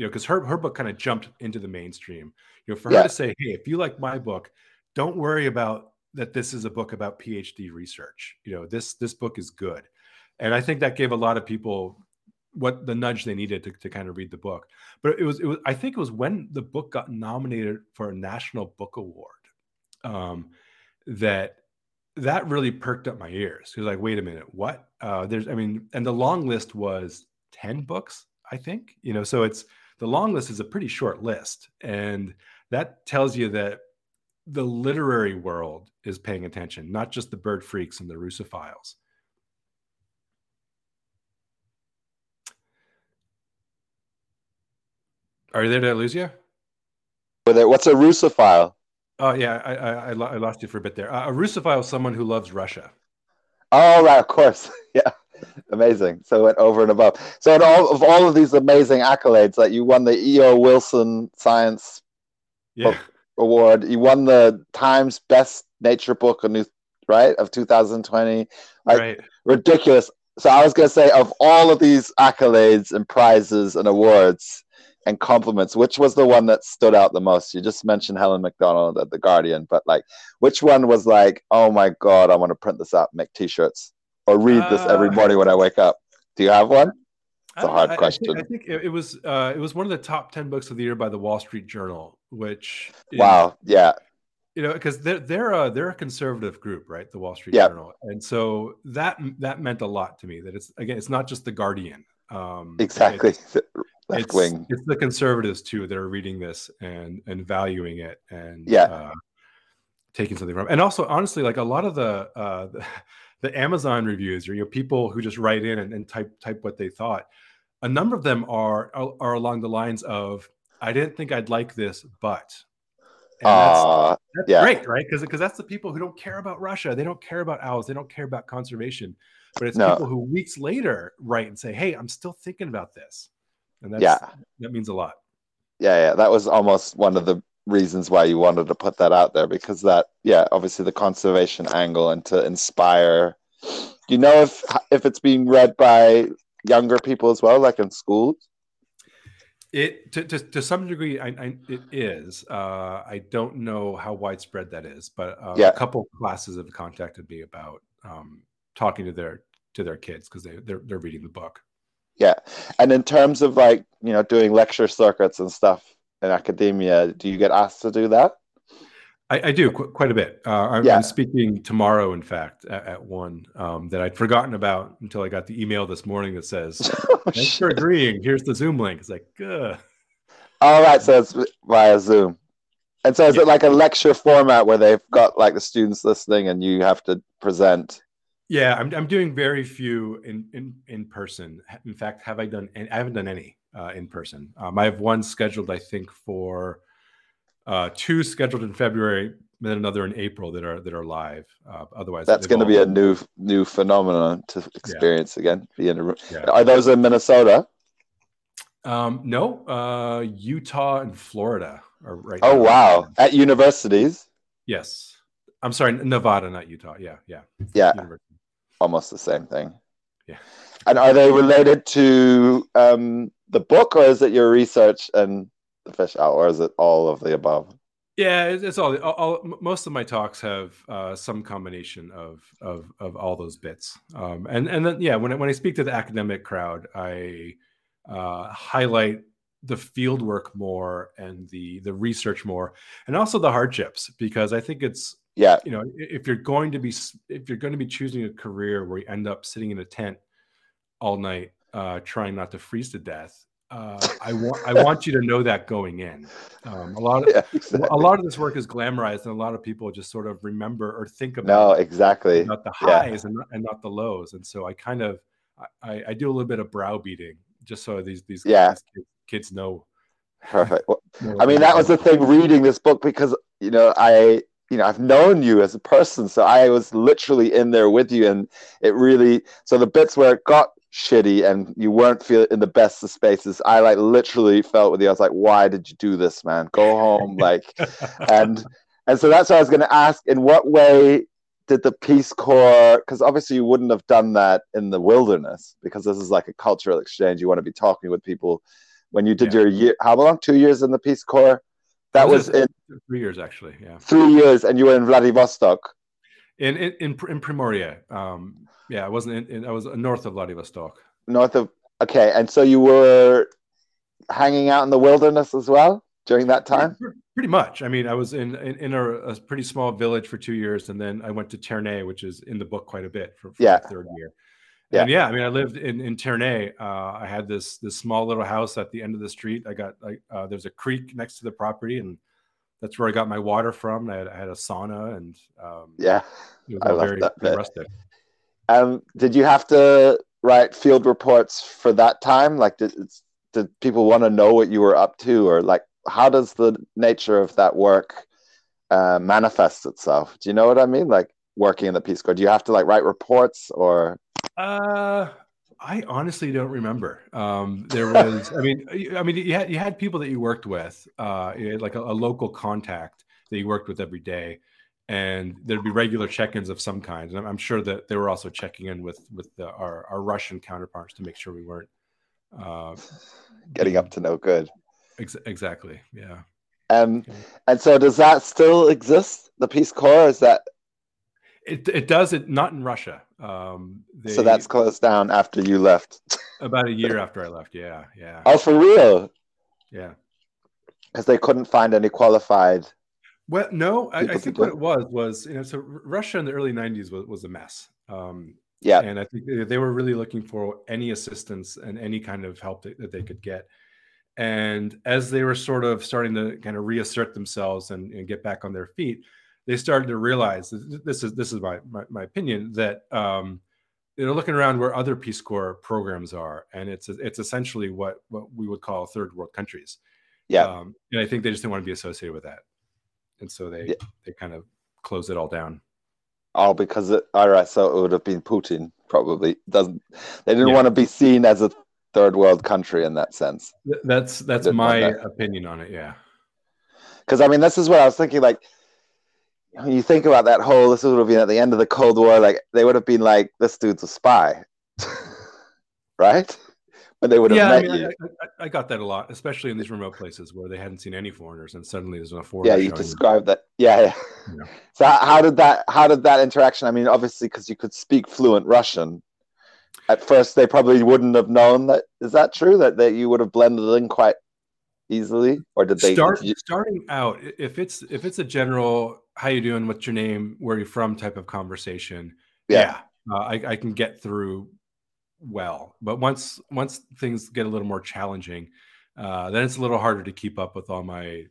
you know, because her her book kind of jumped into the mainstream. You know, for yeah. her to say, hey, if you like my book, don't worry about that. This is a book about PhD research. You know, this this book is good, and I think that gave a lot of people what the nudge they needed to, to kind of read the book. But it was it was I think it was when the book got nominated for a national book award um, that that really perked up my ears. Because like, wait a minute, what? Uh, there's I mean, and the long list was ten books, I think. You know, so it's the long list is a pretty short list, and that tells you that the literary world is paying attention, not just the bird freaks and the Russophiles. Are you there? Did I lose you? What's a Russophile? Oh yeah, I, I, I lost you for a bit there. Uh, a Russophile is someone who loves Russia. Oh right, of course, [LAUGHS] yeah, amazing. So it went over and above. So in all of all of these amazing accolades, like you won the E.O. Wilson Science yeah. Award, you won the Times Best Nature Book of New right of 2020. Like, right, ridiculous. So I was gonna say, of all of these accolades and prizes and awards, and compliments. Which was the one that stood out the most? You just mentioned Helen Macdonald at the Guardian, but like, which one was like, oh my god, I want to print this out, make T-shirts, or read this every uh, morning when I wake up? Do you have one? It's a hard I, question. I think, I think, it was uh, it was one of the top ten books of the year by the Wall Street Journal, which is, wow, yeah, you know, because they're they're a they're a conservative group, right? The Wall Street. Journal, and so that that meant a lot to me. That it's again, it's not just the Guardian. Um, exactly. [LAUGHS] left it's, wing. It's the conservatives too that are reading this and and valuing it and yeah. Uh, taking something from. It. And also, honestly, like a lot of the, uh, the, [LAUGHS] the Amazon reviews, or you know, people who just write in and, and type type what they thought. A number of them are are along the lines of, "I didn't think I'd like this, but." And uh, that's, that's yeah. great, right? Because because that's the people who don't care about Russia. They don't care about owls. They don't care about conservation. But it's no. people who weeks later write and say, "Hey, I'm still thinking about this." and that's, yeah, that means a lot. Yeah, yeah, that was almost one of the reasons why you wanted to put that out there because that, yeah, obviously the conservation angle and to inspire. You know if if it's being read by younger people as well, like in schools? It to, to, to some degree, I, I, it is. Uh, I don't know how widespread that is, but uh, yeah. a couple classes have contacted me about um, talking to their to their kids because they they're, they're reading the book. Yeah. And in terms of like, you know, doing lecture circuits and stuff in academia, do you get asked to do that? I, I do qu- quite a bit. Uh, I'm, yeah. I'm, speaking tomorrow, in fact, at, at one um, that I'd forgotten about until I got the email this morning that says, [LAUGHS] oh, "Thanks shit. for agreeing. Here's the Zoom link." It's like, Ugh. all right, so it's via Zoom. And so is yeah. it like a lecture format where they've got like the students listening and you have to present? Yeah, I'm, I'm doing very few in, in in person. In fact, have I done? I haven't done any uh, in person. Um, I have one scheduled, I think, for uh, two scheduled in February, and then another in April that are that are live. Uh, otherwise, that's going to be a new new phenomenon to experience yeah. again. Be in a room. Yeah. Are those in Minnesota? Um, no, uh, Utah and Florida are right. Oh wow! At universities. Yes, I'm sorry, Nevada, not Utah. Yeah, yeah, yeah. University almost the same thing. Yeah. And are they related to um, the book, or is it your research and the fish owl, or is it all of the above? Yeah, it's all, all, most of my talks have uh, some combination of, of of all those bits. Um, and and then yeah, when I, when I speak to the academic crowd, I uh, highlight the field work more and the the research more, and also the hardships because I think it's yeah you know if you're going to be if you're going to be choosing a career where you end up sitting in a tent all night uh, trying not to freeze to death uh, [LAUGHS] I want I want you to know that going in. Um, a lot of [LAUGHS] yeah, exactly. a lot of this work is glamorized, and a lot of people just sort of remember or think about no exactly not the highs yeah. and, not, and not the lows. And so I kind of I, I do a little bit of browbeating just so these these, yeah. kids, kids know. Perfect. Well, [LAUGHS] I mean, that was the thing reading this book because you know I you know, I've known you as a person, so I was literally in there with you, and it really. So the bits where it got shitty and you weren't feeling in the best of spaces, I like literally felt with you. I was like, "Why did you do this, man? Go home!" like, [LAUGHS] and and so that's what I was going to ask. In what way did the Peace Corps? Because obviously you wouldn't have done that in the wilderness, because this is like a cultural exchange. You want to be talking with people. When you did yeah. your year, how long? Two years in the Peace Corps that was, was in three years, actually. Yeah, three years, and you were in Vladivostok. In in in, in Primorye. Um, yeah, I wasn't in, in. I was north of Vladivostok. North of okay, and so you were hanging out in the wilderness as well during that time. Pretty much. I mean, I was in in, in a, a, pretty small village for two years, and then I went to Terney, which is in the book quite a bit for, for yeah. the third year. Yeah. And yeah, I mean, I lived in in Terney. Uh, I had this this small little house at the end of the street. I got like uh, there's a creek next to the property, and that's where I got my water from. I had, I had a sauna, and um, yeah, it was I love very, that very rustic. Um, did you have to write field reports for that time? Like, did did people want to know what you were up to, or like, how does the nature of that work uh, manifest itself? Do you know what I mean? Like working in the Peace Corps, do you have to like write reports or? Uh, I honestly don't remember. Um, there was, I mean, I mean, you had you had people that you worked with, uh, like a, a, local contact that you worked with every day, and there'd be regular check-ins of some kind. And I'm, I'm sure that they were also checking in with with the, our our Russian counterparts to make sure we weren't uh, [SIGHS] getting up to no good. Ex- exactly. Yeah. Um, and so does that still exist? The Peace Corps is that it, it does it not in Russia. Um, they, so that's closed down after you left. [LAUGHS] about a year after I left. Yeah, yeah. Oh, for real? Yeah. Because they couldn't find any qualified. Well, no, I, I think what it was was you know so Russia in the early '90s was, was a mess. Um, yeah, and I think they, were really looking for any assistance and any kind of help that, that they could get. And as they were sort of starting to kind of reassert themselves and, and get back on their feet, they started to realize this is this is my my, my opinion that um, they're looking around where other Peace Corps programs are, and it's it's essentially what what we would call third world countries. Yeah, um, and I think they just didn't want to be associated with that, and so they yeah. they kind of close it all down. Oh, because it, all right, so it would have been Putin probably doesn't. They didn't yeah. want to be seen as a third world country in that sense. That's that's my that. opinion on it. Yeah, because I mean, this is what I was thinking. Like, when you think about that whole, this would have been at the end of the Cold War. Like they would have been like, this dude's a spy, [LAUGHS] right? But they would have yeah, met I mean, you. I, I, I, got that a lot, especially in these remote places where they hadn't seen any foreigners, and suddenly there's a foreigner. Yeah, you described that. Yeah, yeah. yeah. So how did that? How did that interaction? I mean, obviously, because you could speak fluent Russian. At first, they probably wouldn't have known that. Is that true? That that you would have blended in quite easily, or did they? Start, starting out, if it's if it's a general how you doing? What's your name? Where are you from? Type of conversation. Yeah, yeah uh, I, I can get through well. But once once things get a little more challenging, uh, then it's a little harder to keep up with all my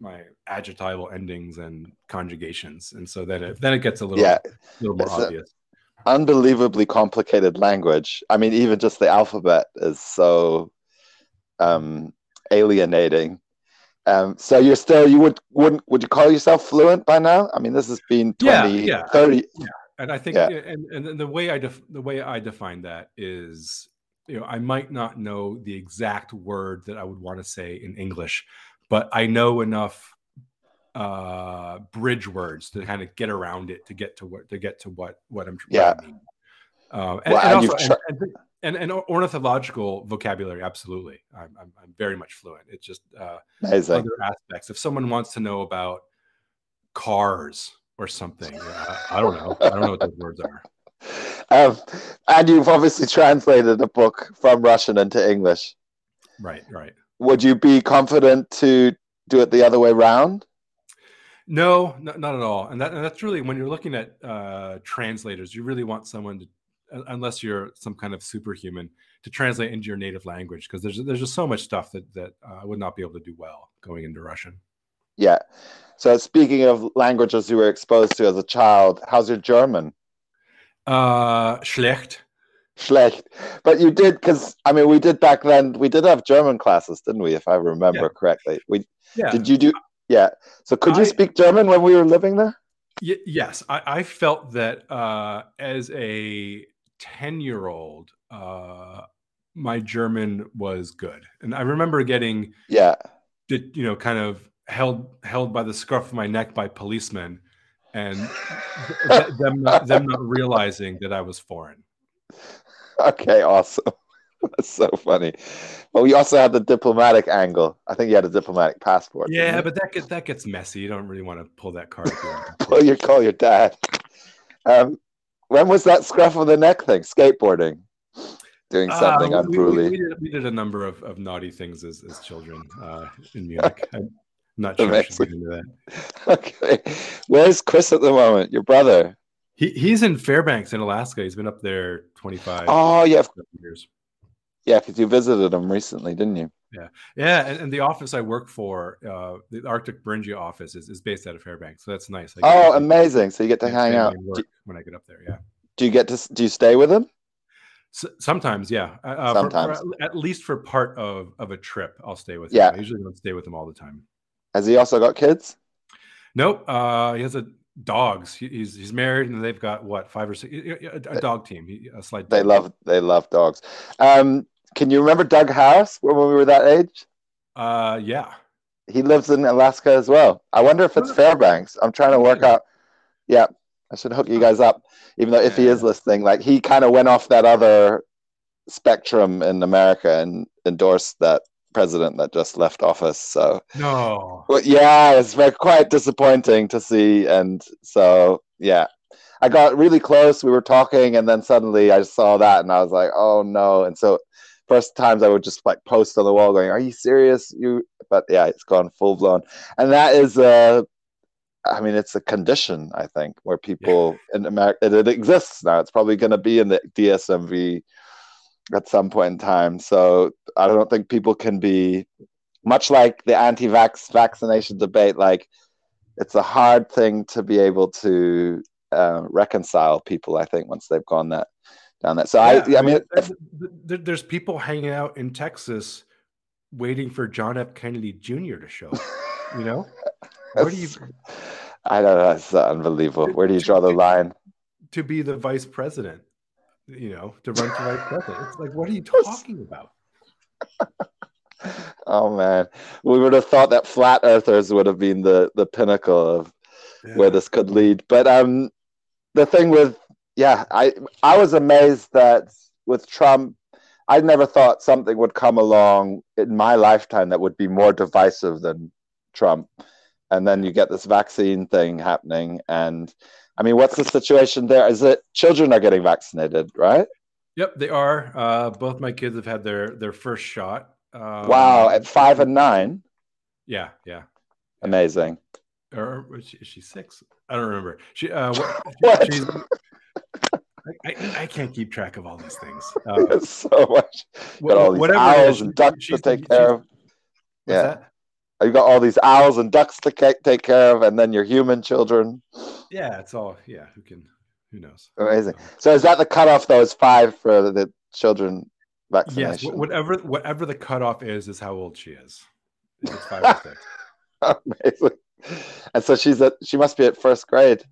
my adjectival endings and conjugations, and so then it then it gets a little yeah, a little more obvious. unbelievably complicated language. I mean, even just the alphabet is so um, alienating. Um, so you're still you would wouldn't would you call yourself fluent by now? I mean, this has been 20, yeah, yeah. 30. Yeah. And I think yeah. and, and the way I def, the way I define that is you know, I might not know the exact word that I would want to say in English, but I know enough uh bridge words to kind of get around it to get to what to get to what what I'm yeah. What I mean. Uh, and, well, and, and, also, and, and, and ornithological vocabulary absolutely. I'm, I'm, I'm, very much fluent. It's just uh, other aspects. If someone wants to know about cars or something uh, i don't know. I don't know what those words are. [LAUGHS] Um, and you've obviously translated a book from russian into english. Right right. Would you be confident to do it the other way around no, not, not at all. And, that, and that's really when you're looking at uh, translators, you really want someone to unless you're some kind of superhuman to translate into your native language because there's there's just so much stuff that that uh, I would not be able to do well going into Russian. Yeah. So speaking of languages you were exposed to as a child, how's your German? Uh, schlecht. Schlecht. But you did because I mean we did back then. We did have German classes, didn't we? If I remember yeah. correctly. We yeah. Did you do? Yeah. So could I, you speak German when we were living there? Y- yes, I, I, felt that uh, as a ten-year-old, uh, my German was good, and I remember getting yeah, you know, kind of held held by the scruff of my neck by policemen, and [LAUGHS] them not, them not realizing that I was foreign. Okay, awesome. [LAUGHS] That's so funny. But we also had the diplomatic angle. I think you had a diplomatic passport. Yeah, but that gets that gets messy. You don't really want to pull that card. [LAUGHS] pull your call your dad. Um, when was that scruff of the neck thing? Skateboarding, doing uh, something uh, unruly. We, we, did, we, did, a number of, of naughty things as, as children uh, in Munich. [LAUGHS] I'm not sure into that. [LAUGHS] Okay, where's Chris at the moment? Your brother? He, he's in Fairbanks in Alaska. He's been up there 25 oh, yeah. years. Yeah, because you visited them recently, didn't you? Yeah, yeah, and, and the office I work for, uh, the Arctic Beringia office, is, is based out of Fairbanks, so that's nice. Oh, amazing! So you get to hang out when I get up there. Yeah. Do you get to? Do you stay with them? So, sometimes, yeah. Uh, uh sometimes, for, for, at least for part of of a trip, I'll stay with. Yeah. Him. I usually don't stay with them all the time. Has he also got kids? Nope. Uh, he has a dogs. he's he's married, and they've got what five or six a, a dog team. He, a slight. They love they love dogs. Um, can you remember Doug Harris when we were that age? Uh, yeah. He lives in Alaska as well. I wonder if it's Fairbanks. I'm trying to work out. Yeah, I should hook you guys up. Even though if he is listening, like he kind of went off that other spectrum in America and endorsed that president that just left office. So no, well, yeah, it's quite disappointing to see. And so yeah, I got really close. We were talking, and then suddenly I saw that, and I was like, oh no. And so first times I would just like post on the wall going, "Are you serious?" You, but yeah, it's gone full blown, and that is uh I mean, it's a condition I think where people yeah. in America it, it, exists now. It's probably going to be in the DSMV at some point in time. So I don't think people can be much like the anti-vax vaccination debate. Like it's a hard thing to be able to uh, reconcile people. I think once they've gone that down that. So yeah, I, I mean, if, there's people hanging out in Texas waiting for John F. Kennedy Jr. to show. you know, [LAUGHS] where do you? I don't know. It's unbelievable. Where do you draw the line? To be the vice president, you know, to run for vice president. It's like, what are you [LAUGHS] talking about? [LAUGHS] oh man, we would have thought that flat earthers would have been the the pinnacle of yeah. where this could lead. But um, the thing with yeah, I I was amazed that with Trump, I never thought something would come along in my lifetime that would be more divisive than Trump. And then you get this vaccine thing happening, and I mean, what's the situation there? Is it children are getting vaccinated, right? Yep, they are. Uh, both my kids have had their their first shot. Um, wow, at five and nine. Yeah, yeah. Amazing. Or is she, is she six? I don't remember. She uh, what? [LAUGHS] what? She's, I, I, can't keep track of all these things. [LAUGHS] Um, so much. Got all these owls and ducks to take care of. Yeah. That? You got all these owls and ducks to take care of, and then your human children. Yeah, it's all. Yeah, who can? Who knows? Amazing. So, is that the cutoff? Though is five for the children vaccination. Yes, whatever whatever the cutoff is, is how old she is. It's five or six. [LAUGHS] Amazing. And so she's at. She must be at first grade.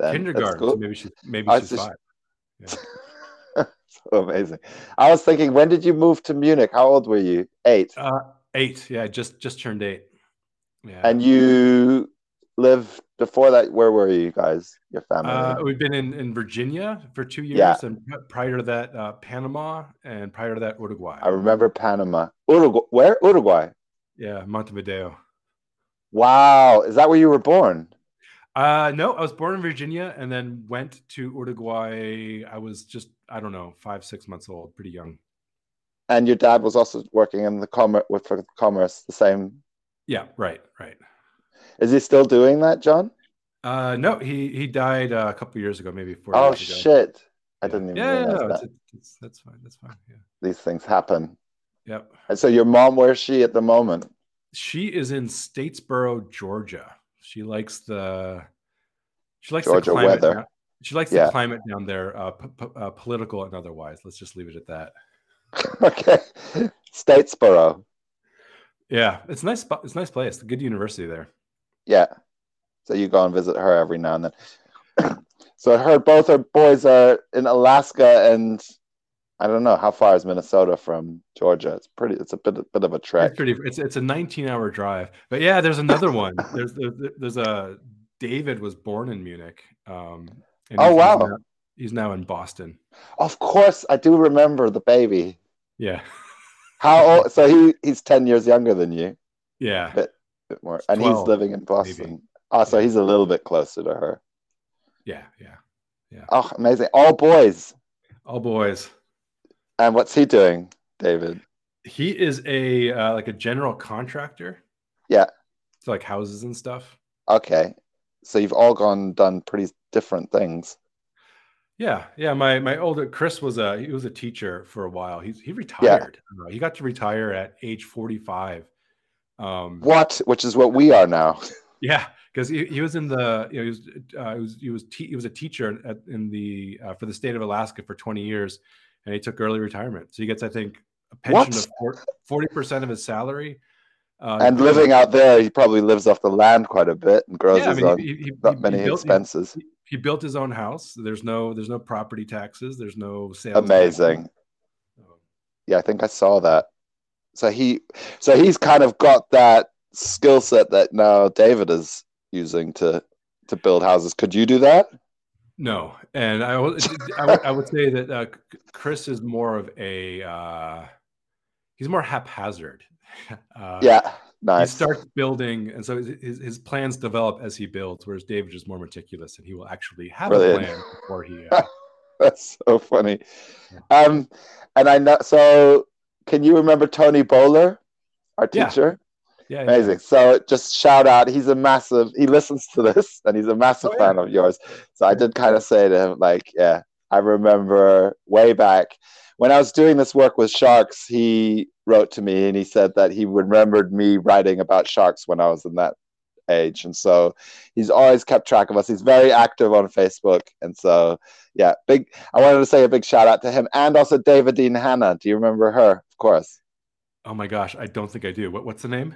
Then. Kindergarten. Cool. So maybe she's maybe she's five. Yeah. [LAUGHS] so amazing. I was thinking, when did you move to Munich? How old were you? Eight. Uh, eight. Yeah, just just turned eight. Yeah. And you lived before that. Where were you guys? Your family? Uh, we've been in, in Virginia for two years, yeah. and prior to that, uh, Panama, and prior to that, Uruguay. I remember Panama. Uruguay. Where? Uruguay. Yeah, Montevideo. Wow, is that where you were born? Uh, no, I was born in Virginia and then went to Uruguay. I was just, I don't know, five, six months old, pretty young. And your dad was also working in the commerce with commerce, the same. Yeah, right, right. Is he still doing that, John? Uh, no, he he died uh, a couple years ago, maybe four. Oh shit! I didn't even yeah, yeah, no, that. it's, it's, that's fine. That's fine. Yeah. These things happen. Yep. And so your mom, where's she at the moment? She is in Statesboro, Georgia. She likes the she likes Georgia the climate weather. down- she likes Yeah. the climate down there, uh, p- p- uh, political and otherwise. Let's just leave it at that. [LAUGHS] okay. Statesboro. Yeah, it's nice. It's a nice place. Good university there. Yeah. So you go and visit her every now and then. [CLEARS THROAT] so I heard both her boys are in Alaska and I don't know how far is Minnesota from Georgia. It's pretty. It's a bit bit of a trek. It's pretty. It's it's a 19 hour drive. But yeah, there's another one. [LAUGHS] There's there's, a David was born in Munich. Um, Oh, he's- wow. He's now, he's now in Boston. Of course, I do remember the baby. Yeah, [LAUGHS] How old? So he [LAUGHS] he's ten years younger than you. yeah. But- bit more, and 12, he's living in Boston. Oh, so he's a little bit closer to her. Yeah, yeah, yeah. Oh, amazing! All boys. All boys. And what's he doing, David? He is a uh, like a general contractor. Yeah. So like houses and stuff. Okay, so you've all gone done pretty different things. Yeah, yeah. My my older Chris was a he was a teacher for a while. He's he retired. Uh, he got to retire at age 45. Um What? Which is what we are now. [LAUGHS] yeah, because he, he was in the you know he was uh, he was he was te- he was a teacher at, in the uh, for the state of Alaska for 20 years and he took early retirement. So he gets I think a pension What? of 40% of his salary. Uh, and living out there, he probably lives off the land quite a bit and grows yeah, I his mean, own. he, he, not he many built- expenses. he built his own house. There's no there's no property taxes. There's no sales. Amazing. Um, Yeah, I think I saw that. So he, so he's kind of got that skill set that now David is using to to build houses. Could you do that? No, and I would I would, say that uh, Chris is more of a uh, he's more haphazard. [LAUGHS] Uh, yeah, He starts building, and so his, his plans develop as he builds. Whereas David is more meticulous, and he will actually have Brilliant. a plan before he. Uh, [LAUGHS] That's so funny. Um, and I know. So, can you remember Tony Bowler, our teacher? Yeah, yeah. Amazing. So just shout out. He's a massive. He listens to this, and he's a massive Oh, yeah. fan of yours. So I did kind of say to him, like, yeah, I remember way back when I was doing this work with sharks. He wrote to me, and he said that he remembered me writing about sharks when I was in that age, and so he's always kept track of us. He's very active on Facebook, and so yeah, big. I wanted to say a big shout out to him, and also David Dean Hanna. Do you remember her? Of course. Oh my gosh, I don't think I do. What, what's the name?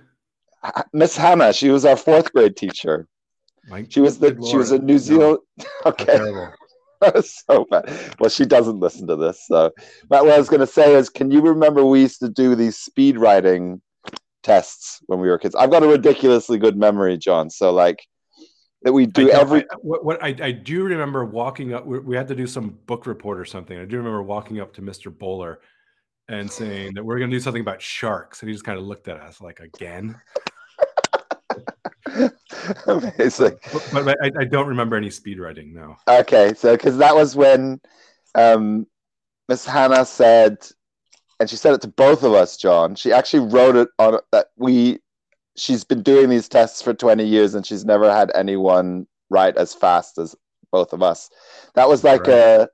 Miss Hannah, she was our fourth grade teacher. My, She was the Good she was a New No. Zealand. [LAUGHS] how Okay, [LAUGHS] so bad. Well, she doesn't listen to this. So, but what I was going to say is, can you remember we used to do these speed writing tests when we were kids? I've got a ridiculously good memory, John. So, like that we do don't- every. I, what, what I, I do remember walking up. We, we had to do some book report or something. I do remember walking up to Mr. Bowler and saying that we're going to do something about sharks, and he just kind of looked at us like again. [LAUGHS] Amazing. But, but I, I don't remember any speed writing. No. Okay, so because that was when um, Miss Hannah said, and she said it to both of us, John. She actually wrote it on that we. She's been doing these tests for twenty years, and she's never had anyone write as fast as both of us. That was like a,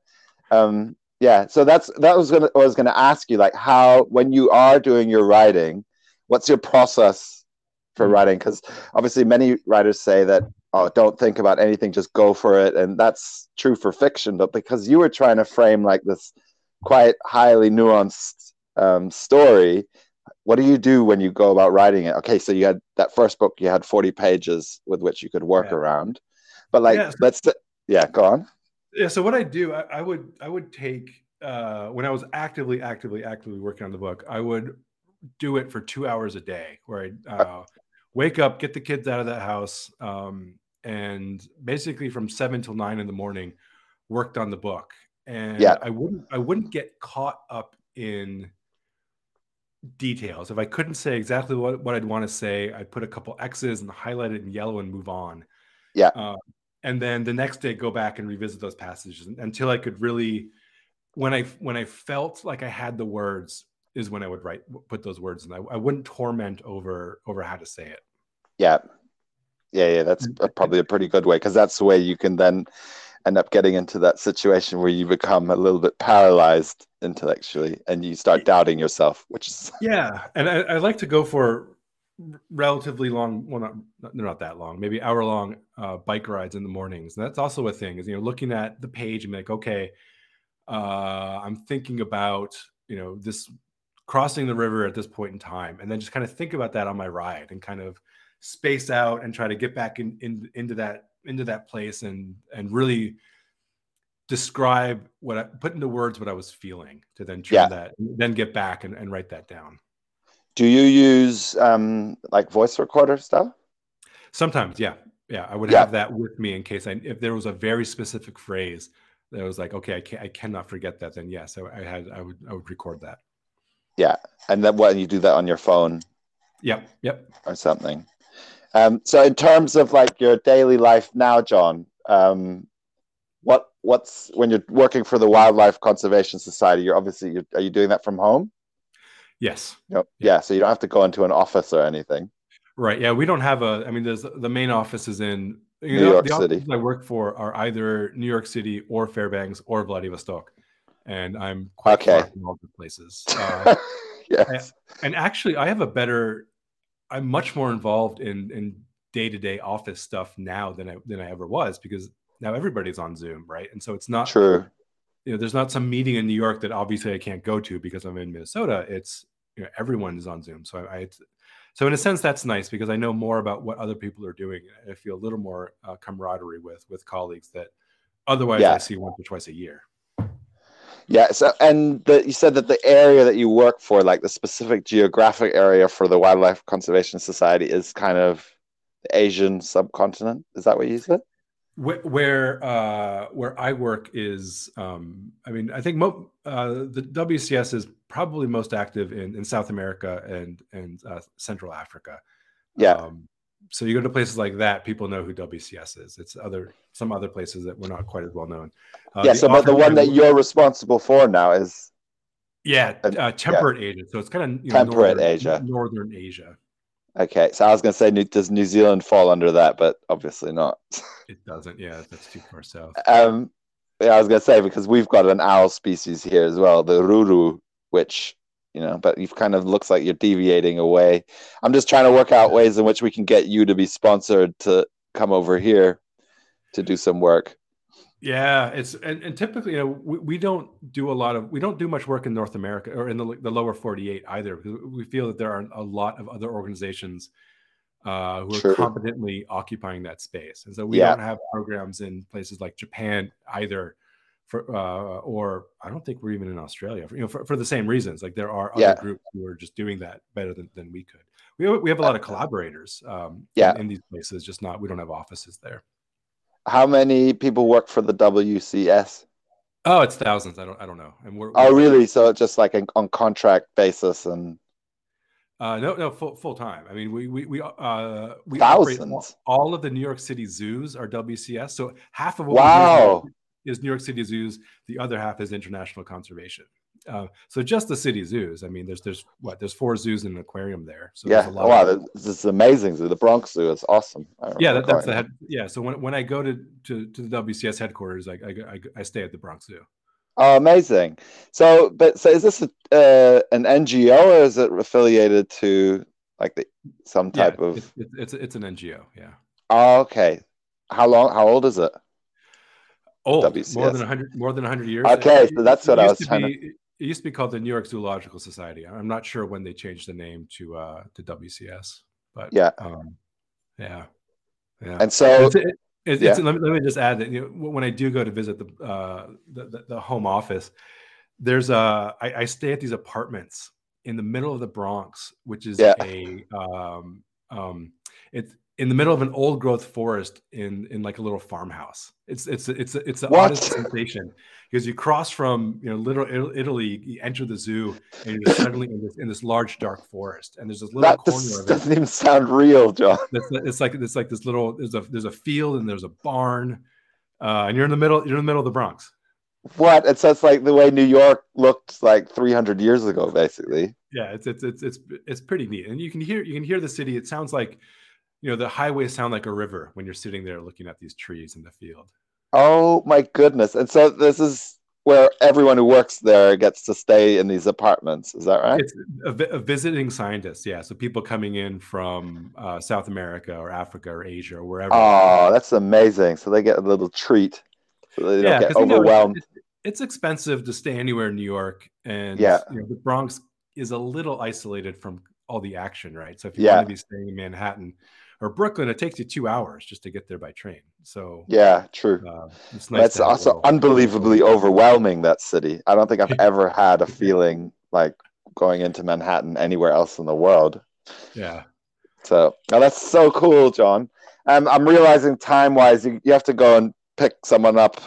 um, yeah. So that's that was gonna. I was gonna ask you like how when you are doing your writing, what's your process for writing? Because obviously many writers say that oh, don't think about anything, just go for it. And that's true for fiction, but because you were trying to frame like this quite highly nuanced um, story, what do you do when you go about writing it? Okay, so you had that first book, you had 40 pages with which you could work Yeah. around. But like, Yeah, let's, yeah, go on. Yeah. So what I do, I, I would I would take uh, when I was actively actively actively working on the book, I would do it for two hours a day, where I uh, wake up, get the kids out of that house, um, and basically from seven till nine in the morning, worked on the book. And Yeah. I wouldn't I wouldn't get caught up in details. If I couldn't say exactly what, what I'd want to say, I'd put a couple X's and highlight it in yellow and move on. Yeah. Uh, and then the next day go back and revisit those passages until I could really when I when I felt like I had the words is when I would write put those words in. I, I wouldn't torment over over how to say it. Yeah. Yeah, yeah, that's probably a pretty good way because that's the way you can then end up getting into that situation where you become a little bit paralyzed intellectually and you start doubting yourself, which is [LAUGHS] yeah. And I, I like to go for relatively long well not they're not that long maybe hour long uh, bike rides in the mornings and that's also a thing is you know looking at the page and like okay uh, i'm thinking about you know this crossing the river at this point in time and then just kind of think about that on my ride and kind of space out and try to get back in, in into that into that place and and really describe what I put into words what I was feeling to then turn yeah. that then get back and, and write that down. Do you use um like voice recorder stuff? Sometimes, yeah. Yeah, I would yeah. have that with me in case I if there was a very specific phrase that was like, okay, I can I cannot forget that, then yes, I, I had I would I would record that. Yeah. And then what you do that on your phone? Yep. Yep. Or something. Um, so in terms of like your daily life now, John, um, what what's when you're working for the Wildlife Conservation Society? You're obviously you're, are you doing that from home? Yes. Yep. Yeah. yeah. So you don't have to go into an office or anything. Right. Yeah. We don't have a. I mean, there's the main office is in New know, York the City. I work for are either New York City or Fairbanks or Vladivostok, and I'm quite okay. far from all the places. [LAUGHS] Uh, yes. And, and actually, I have a better I'm much more involved in in day to day office stuff now than I than I ever was because now everybody's on Zoom, right? And so it's not true. You know, there's not some meeting in New York that obviously I can't go to because I'm in Minnesota. It's you know everyone is on Zoom, so I, I so in a sense that's nice because I know more about what other people are doing. I feel a little more uh, camaraderie with with colleagues that otherwise yeah. I see once or twice a year. Yeah. So, and the, you said that the area that you work for, like the specific geographic area for the Wildlife Conservation Society, is kind of the Asian subcontinent. Is that what you said? Where where, uh, where I work is, um, I mean, I think mo- uh, the WCS is probably most active in, in South America and and uh, Central Africa. Yeah. Um, so you go to places like that, people know who WCS is. It's other some other places that were not quite as well known. Uh, yeah, so but the one that you're responsible for now is yeah, uh, temperate yeah. Asia. So it's kind of you know, temperate northern, Asia, northern Asia. Okay, so I was going to say, does New Zealand fall under that? But obviously not. [LAUGHS] It doesn't. Yeah, that's too far south. Um, yeah, I was going to say because we've got an owl species here as well, the ruru, which you know, but you've kind of looks like you're deviating away. I'm just trying to work out ways in which we can get you to be sponsored to come over here to do some work. Yeah, it's and, and typically, you know, we, we don't do a lot of we don't do much work in North America or in the, the lower 48 either. We feel that there are a lot of other organizations uh, who are sure. competently occupying that space, and so we yeah. don't have programs in places like Japan either for uh, or I don't think we're even in Australia, for, you know, for, for the same reasons. Like there are other yeah. groups who are just doing that better than, than we could. We have, we have a lot of collaborators, um, yeah. in, in, these places, just not we don't have offices there. How many people work for the WCS? Oh, it's thousands. I don't I don't know. And we're, oh, really? So just like on contract basis and. Uh, no, no, full full time. I mean, we we we uh we thousands. All, all, of the New York City zoos are WCS. So half of what wow is New York City zoos. The other half is international conservation. Uh, so just the city zoos. I mean, there's there's what there's four zoos and an aquarium there. So yeah, oh, wow, of... this is amazing zoo. The Bronx Zoo is awesome. Yeah, that, that's the head. Yeah, so when, when I go to, to, to the WCS headquarters, I, I, I, I stay at the Bronx Zoo. Oh, amazing. So, but so is this a, uh, an NGO or is it affiliated to like the, some type yeah, of? It's, it's it's an NGO. Yeah. Oh, okay. How long? How old is it? Old, WCS. more than 100 more than 100 years. Okay, it, so that's what I was trying be, to... It used to be called the New York Zoological Society. I'm not sure when they changed the name to uh to WCS, but yeah, um, yeah, yeah. And so it's, it, it's, yeah. let, me, let me just add that you know when I do go to visit the uh the, the, the home office, there's a I, I stay at these apartments in the middle of the Bronx, which is yeah. a um um it's in the middle of an old growth forest in in like a little farmhouse. It's it's it's it's the oddest sensation because you cross from you know little Italy, you enter the zoo, and you're suddenly in this in this large dark forest. And there's this little that corner doesn't even sound real, John. It's, it's, like it's like this little there's a there's a field and there's a barn, uh, and you're in the middle you're in the middle of the Bronx. What? It's just like the way New York looked like 300 years ago, basically. Yeah, it's it's it's it's it's pretty neat, and you can hear you can hear the city. It sounds like you know the highways sound like a river when you're sitting there looking at these trees in the field Oh my goodness! And so this is where everyone who works there gets to stay in these apartments. Is that right? It's a, a visiting scientist, yeah. So people coming in from uh, South America or Africa or Asia or wherever. Oh, that's amazing! So they get a little treat, so they don't yeah, get 'cause, you know, overwhelmed. it's, it's expensive to stay anywhere in New York, and Yeah. you know, the Bronx is a little isolated from all the action, right? So if you Yeah. want to be staying in Manhattan or Brooklyn, it takes you two hours just to get there by train. So yeah, true. uh, it's nice. That's to have a also little- unbelievably [LAUGHS] overwhelming. That city. I don't think I've [LAUGHS] ever had a feeling like going into Manhattan anywhere else in the world. Yeah. So now that's so cool, John. Um, I'm realizing time wise, you, you have to go and pick someone up.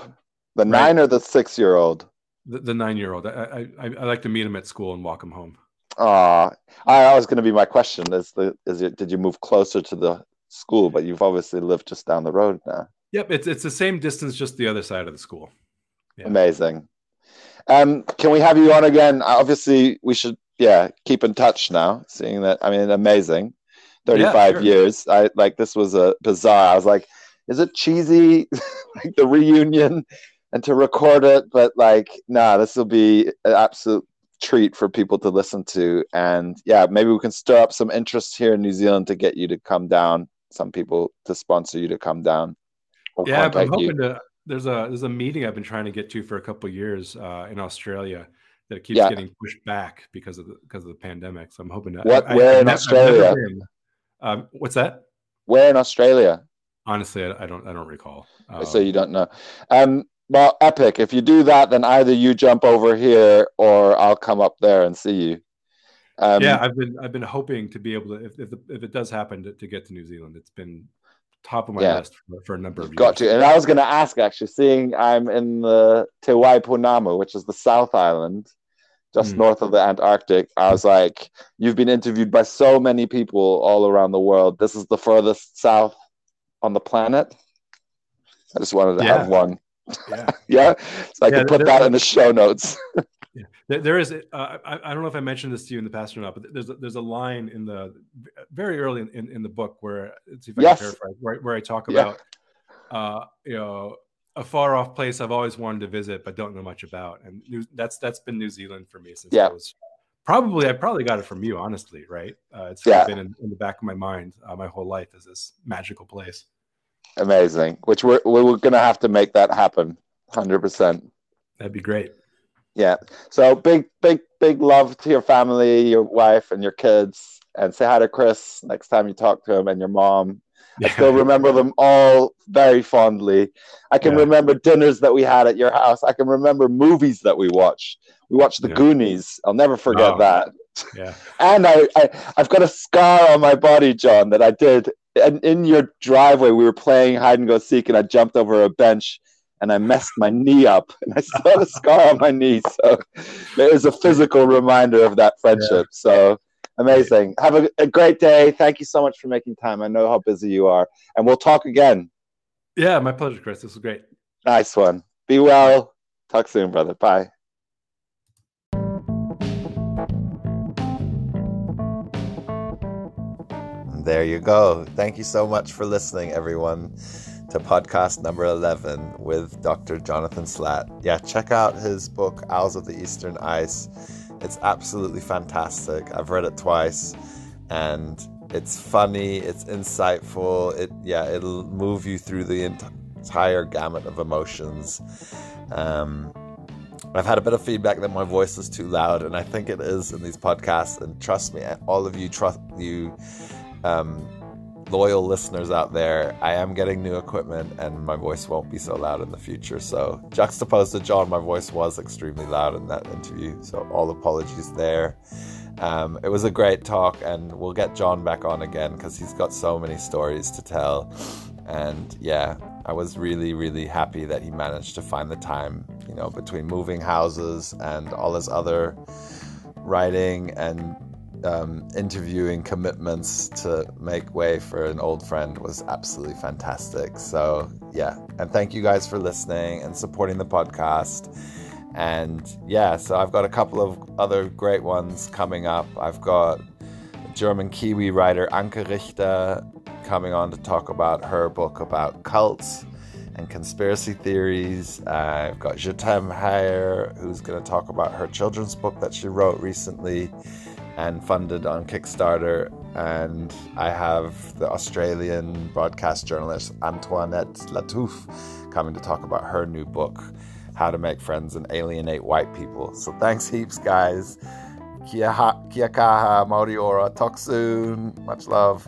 The Right. nine or the six year old. The, the nine-year-old. I, I I like to meet him at school and walk him home. Ah, I that was going to be my question. Is the is it? Did you move closer to the school? But you've obviously lived just down the road now. Yep, it's it's the same distance, just the other side of the school. Yeah. Amazing. Um, can we have you on again? Obviously, we should. Yeah, keep in touch now. Seeing that, I mean, amazing. Thirty-five sure. years. I like this was a bizarre. I was like, is it cheesy, [LAUGHS] like the reunion, and to record it? But like, nah, this will be an absolute treat for people to listen to. And yeah, maybe we can stir up some interest here in New Zealand to get you to come down. Some people to sponsor you to come down. Yeah, I'm contact you. hoping to. There's a there's a meeting I've been trying to get to for a couple of years uh, in Australia that keeps Yeah. getting pushed back because of the because of the pandemic. So I'm hoping to. What- where in nev- Australia? been. Um, what's that? Where in Australia? Honestly, I, I don't I don't recall. Um, so you don't know. Um, well, epic. If you do that, then either you jump over here or I'll come up there and see you. Um, yeah, I've been I've been hoping to be able to if if, the, if it does happen to, to get to New Zealand, it's been top of my Yeah. list for, for a number of years. got to. And I was going to ask actually, seeing I'm in the Te Waipounamu, which is the South Island, just Mm. north of the Antarctic. I was like, you've been interviewed by so many people all around the world. This is the furthest south on the planet. I just wanted to have one. Yeah. [LAUGHS] Yeah, so I Yeah, can put that in the show notes. [LAUGHS] There, there is. Uh, I, I don't know if I mentioned this to you in the past or not, but there's a, there's a line in the very early in, in, in the book where let's see if I Yes. can paraphrase where, where I talk Yeah. about uh, you know a far off place I've always wanted to visit but don't know much about, and New, that's that's been New Zealand for me since Yeah. I was probably I probably got it from you, honestly, right? Uh, it's Yeah. been in, in the back of my mind uh, my whole life as this magical place. Amazing. Which we're we're to have to make that happen. Hundred percent. That'd be great. Yeah. So big, big, big love to your family, your wife, and your kids. And say hi to Chris next time you talk to him and your mom. I still remember them all very fondly. I can Yeah. remember dinners that we had at your house. I can remember movies that we watched. We watched The Yeah. Goonies. I'll never forget Oh. that. yeah. And I, I, I've got a scar on my body, John, that I did. And in your driveway, we were playing hide and go seek, and I jumped over a bench and I messed my knee up, [LAUGHS] and I still have a scar on my knee. So it was a physical reminder of that friendship. So amazing. Have a, a great day. Thank you so much for making time. I know how busy you are, and we'll talk again. Yeah, my pleasure, Chris. This was great. Nice one. Be well. Talk soon, brother. Bye. There you go. Thank you so much for listening, everyone, to podcast number 11 with Dr. Jonathan Slaght. Yeah, check out his book, Owls of the Eastern Ice. It's absolutely fantastic. I've read it twice and it's funny, it's insightful. It yeah, it'll move you through the entire gamut of emotions. Um, I've had a bit of feedback that my voice is too loud, and I think it is in these podcasts. And trust me, all of you, trust you, um, loyal listeners out there, I am getting new equipment, and my voice won't be so loud in the future. So, juxtaposed to John, my voice was extremely loud in that interview. So, all apologies there. Um, it was a great talk, and we'll get John back on again because he's got so many stories to tell. And yeah, I was really, really happy that he managed to find the time, you know, between moving houses and all his other writing and um, interviewing commitments to make way for an old friend was absolutely fantastic. So, yeah, and thank you guys for listening and supporting the podcast. And yeah, so I've got a couple of other great ones coming up. I've got German Kiwi writer Anke Richter coming on to talk about her book about cults and conspiracy theories. Uh, I've got Jetem Hayer, who's going to talk about her children's book that she wrote recently and funded on Kickstarter. And I have the Australian broadcast journalist Antoinette Lattouf coming to talk about her new book, How to Make Friends and Alienate White People. So thanks heaps, guys. Kia, ha, kia kaha, mauri ora. Talk soon. Much love.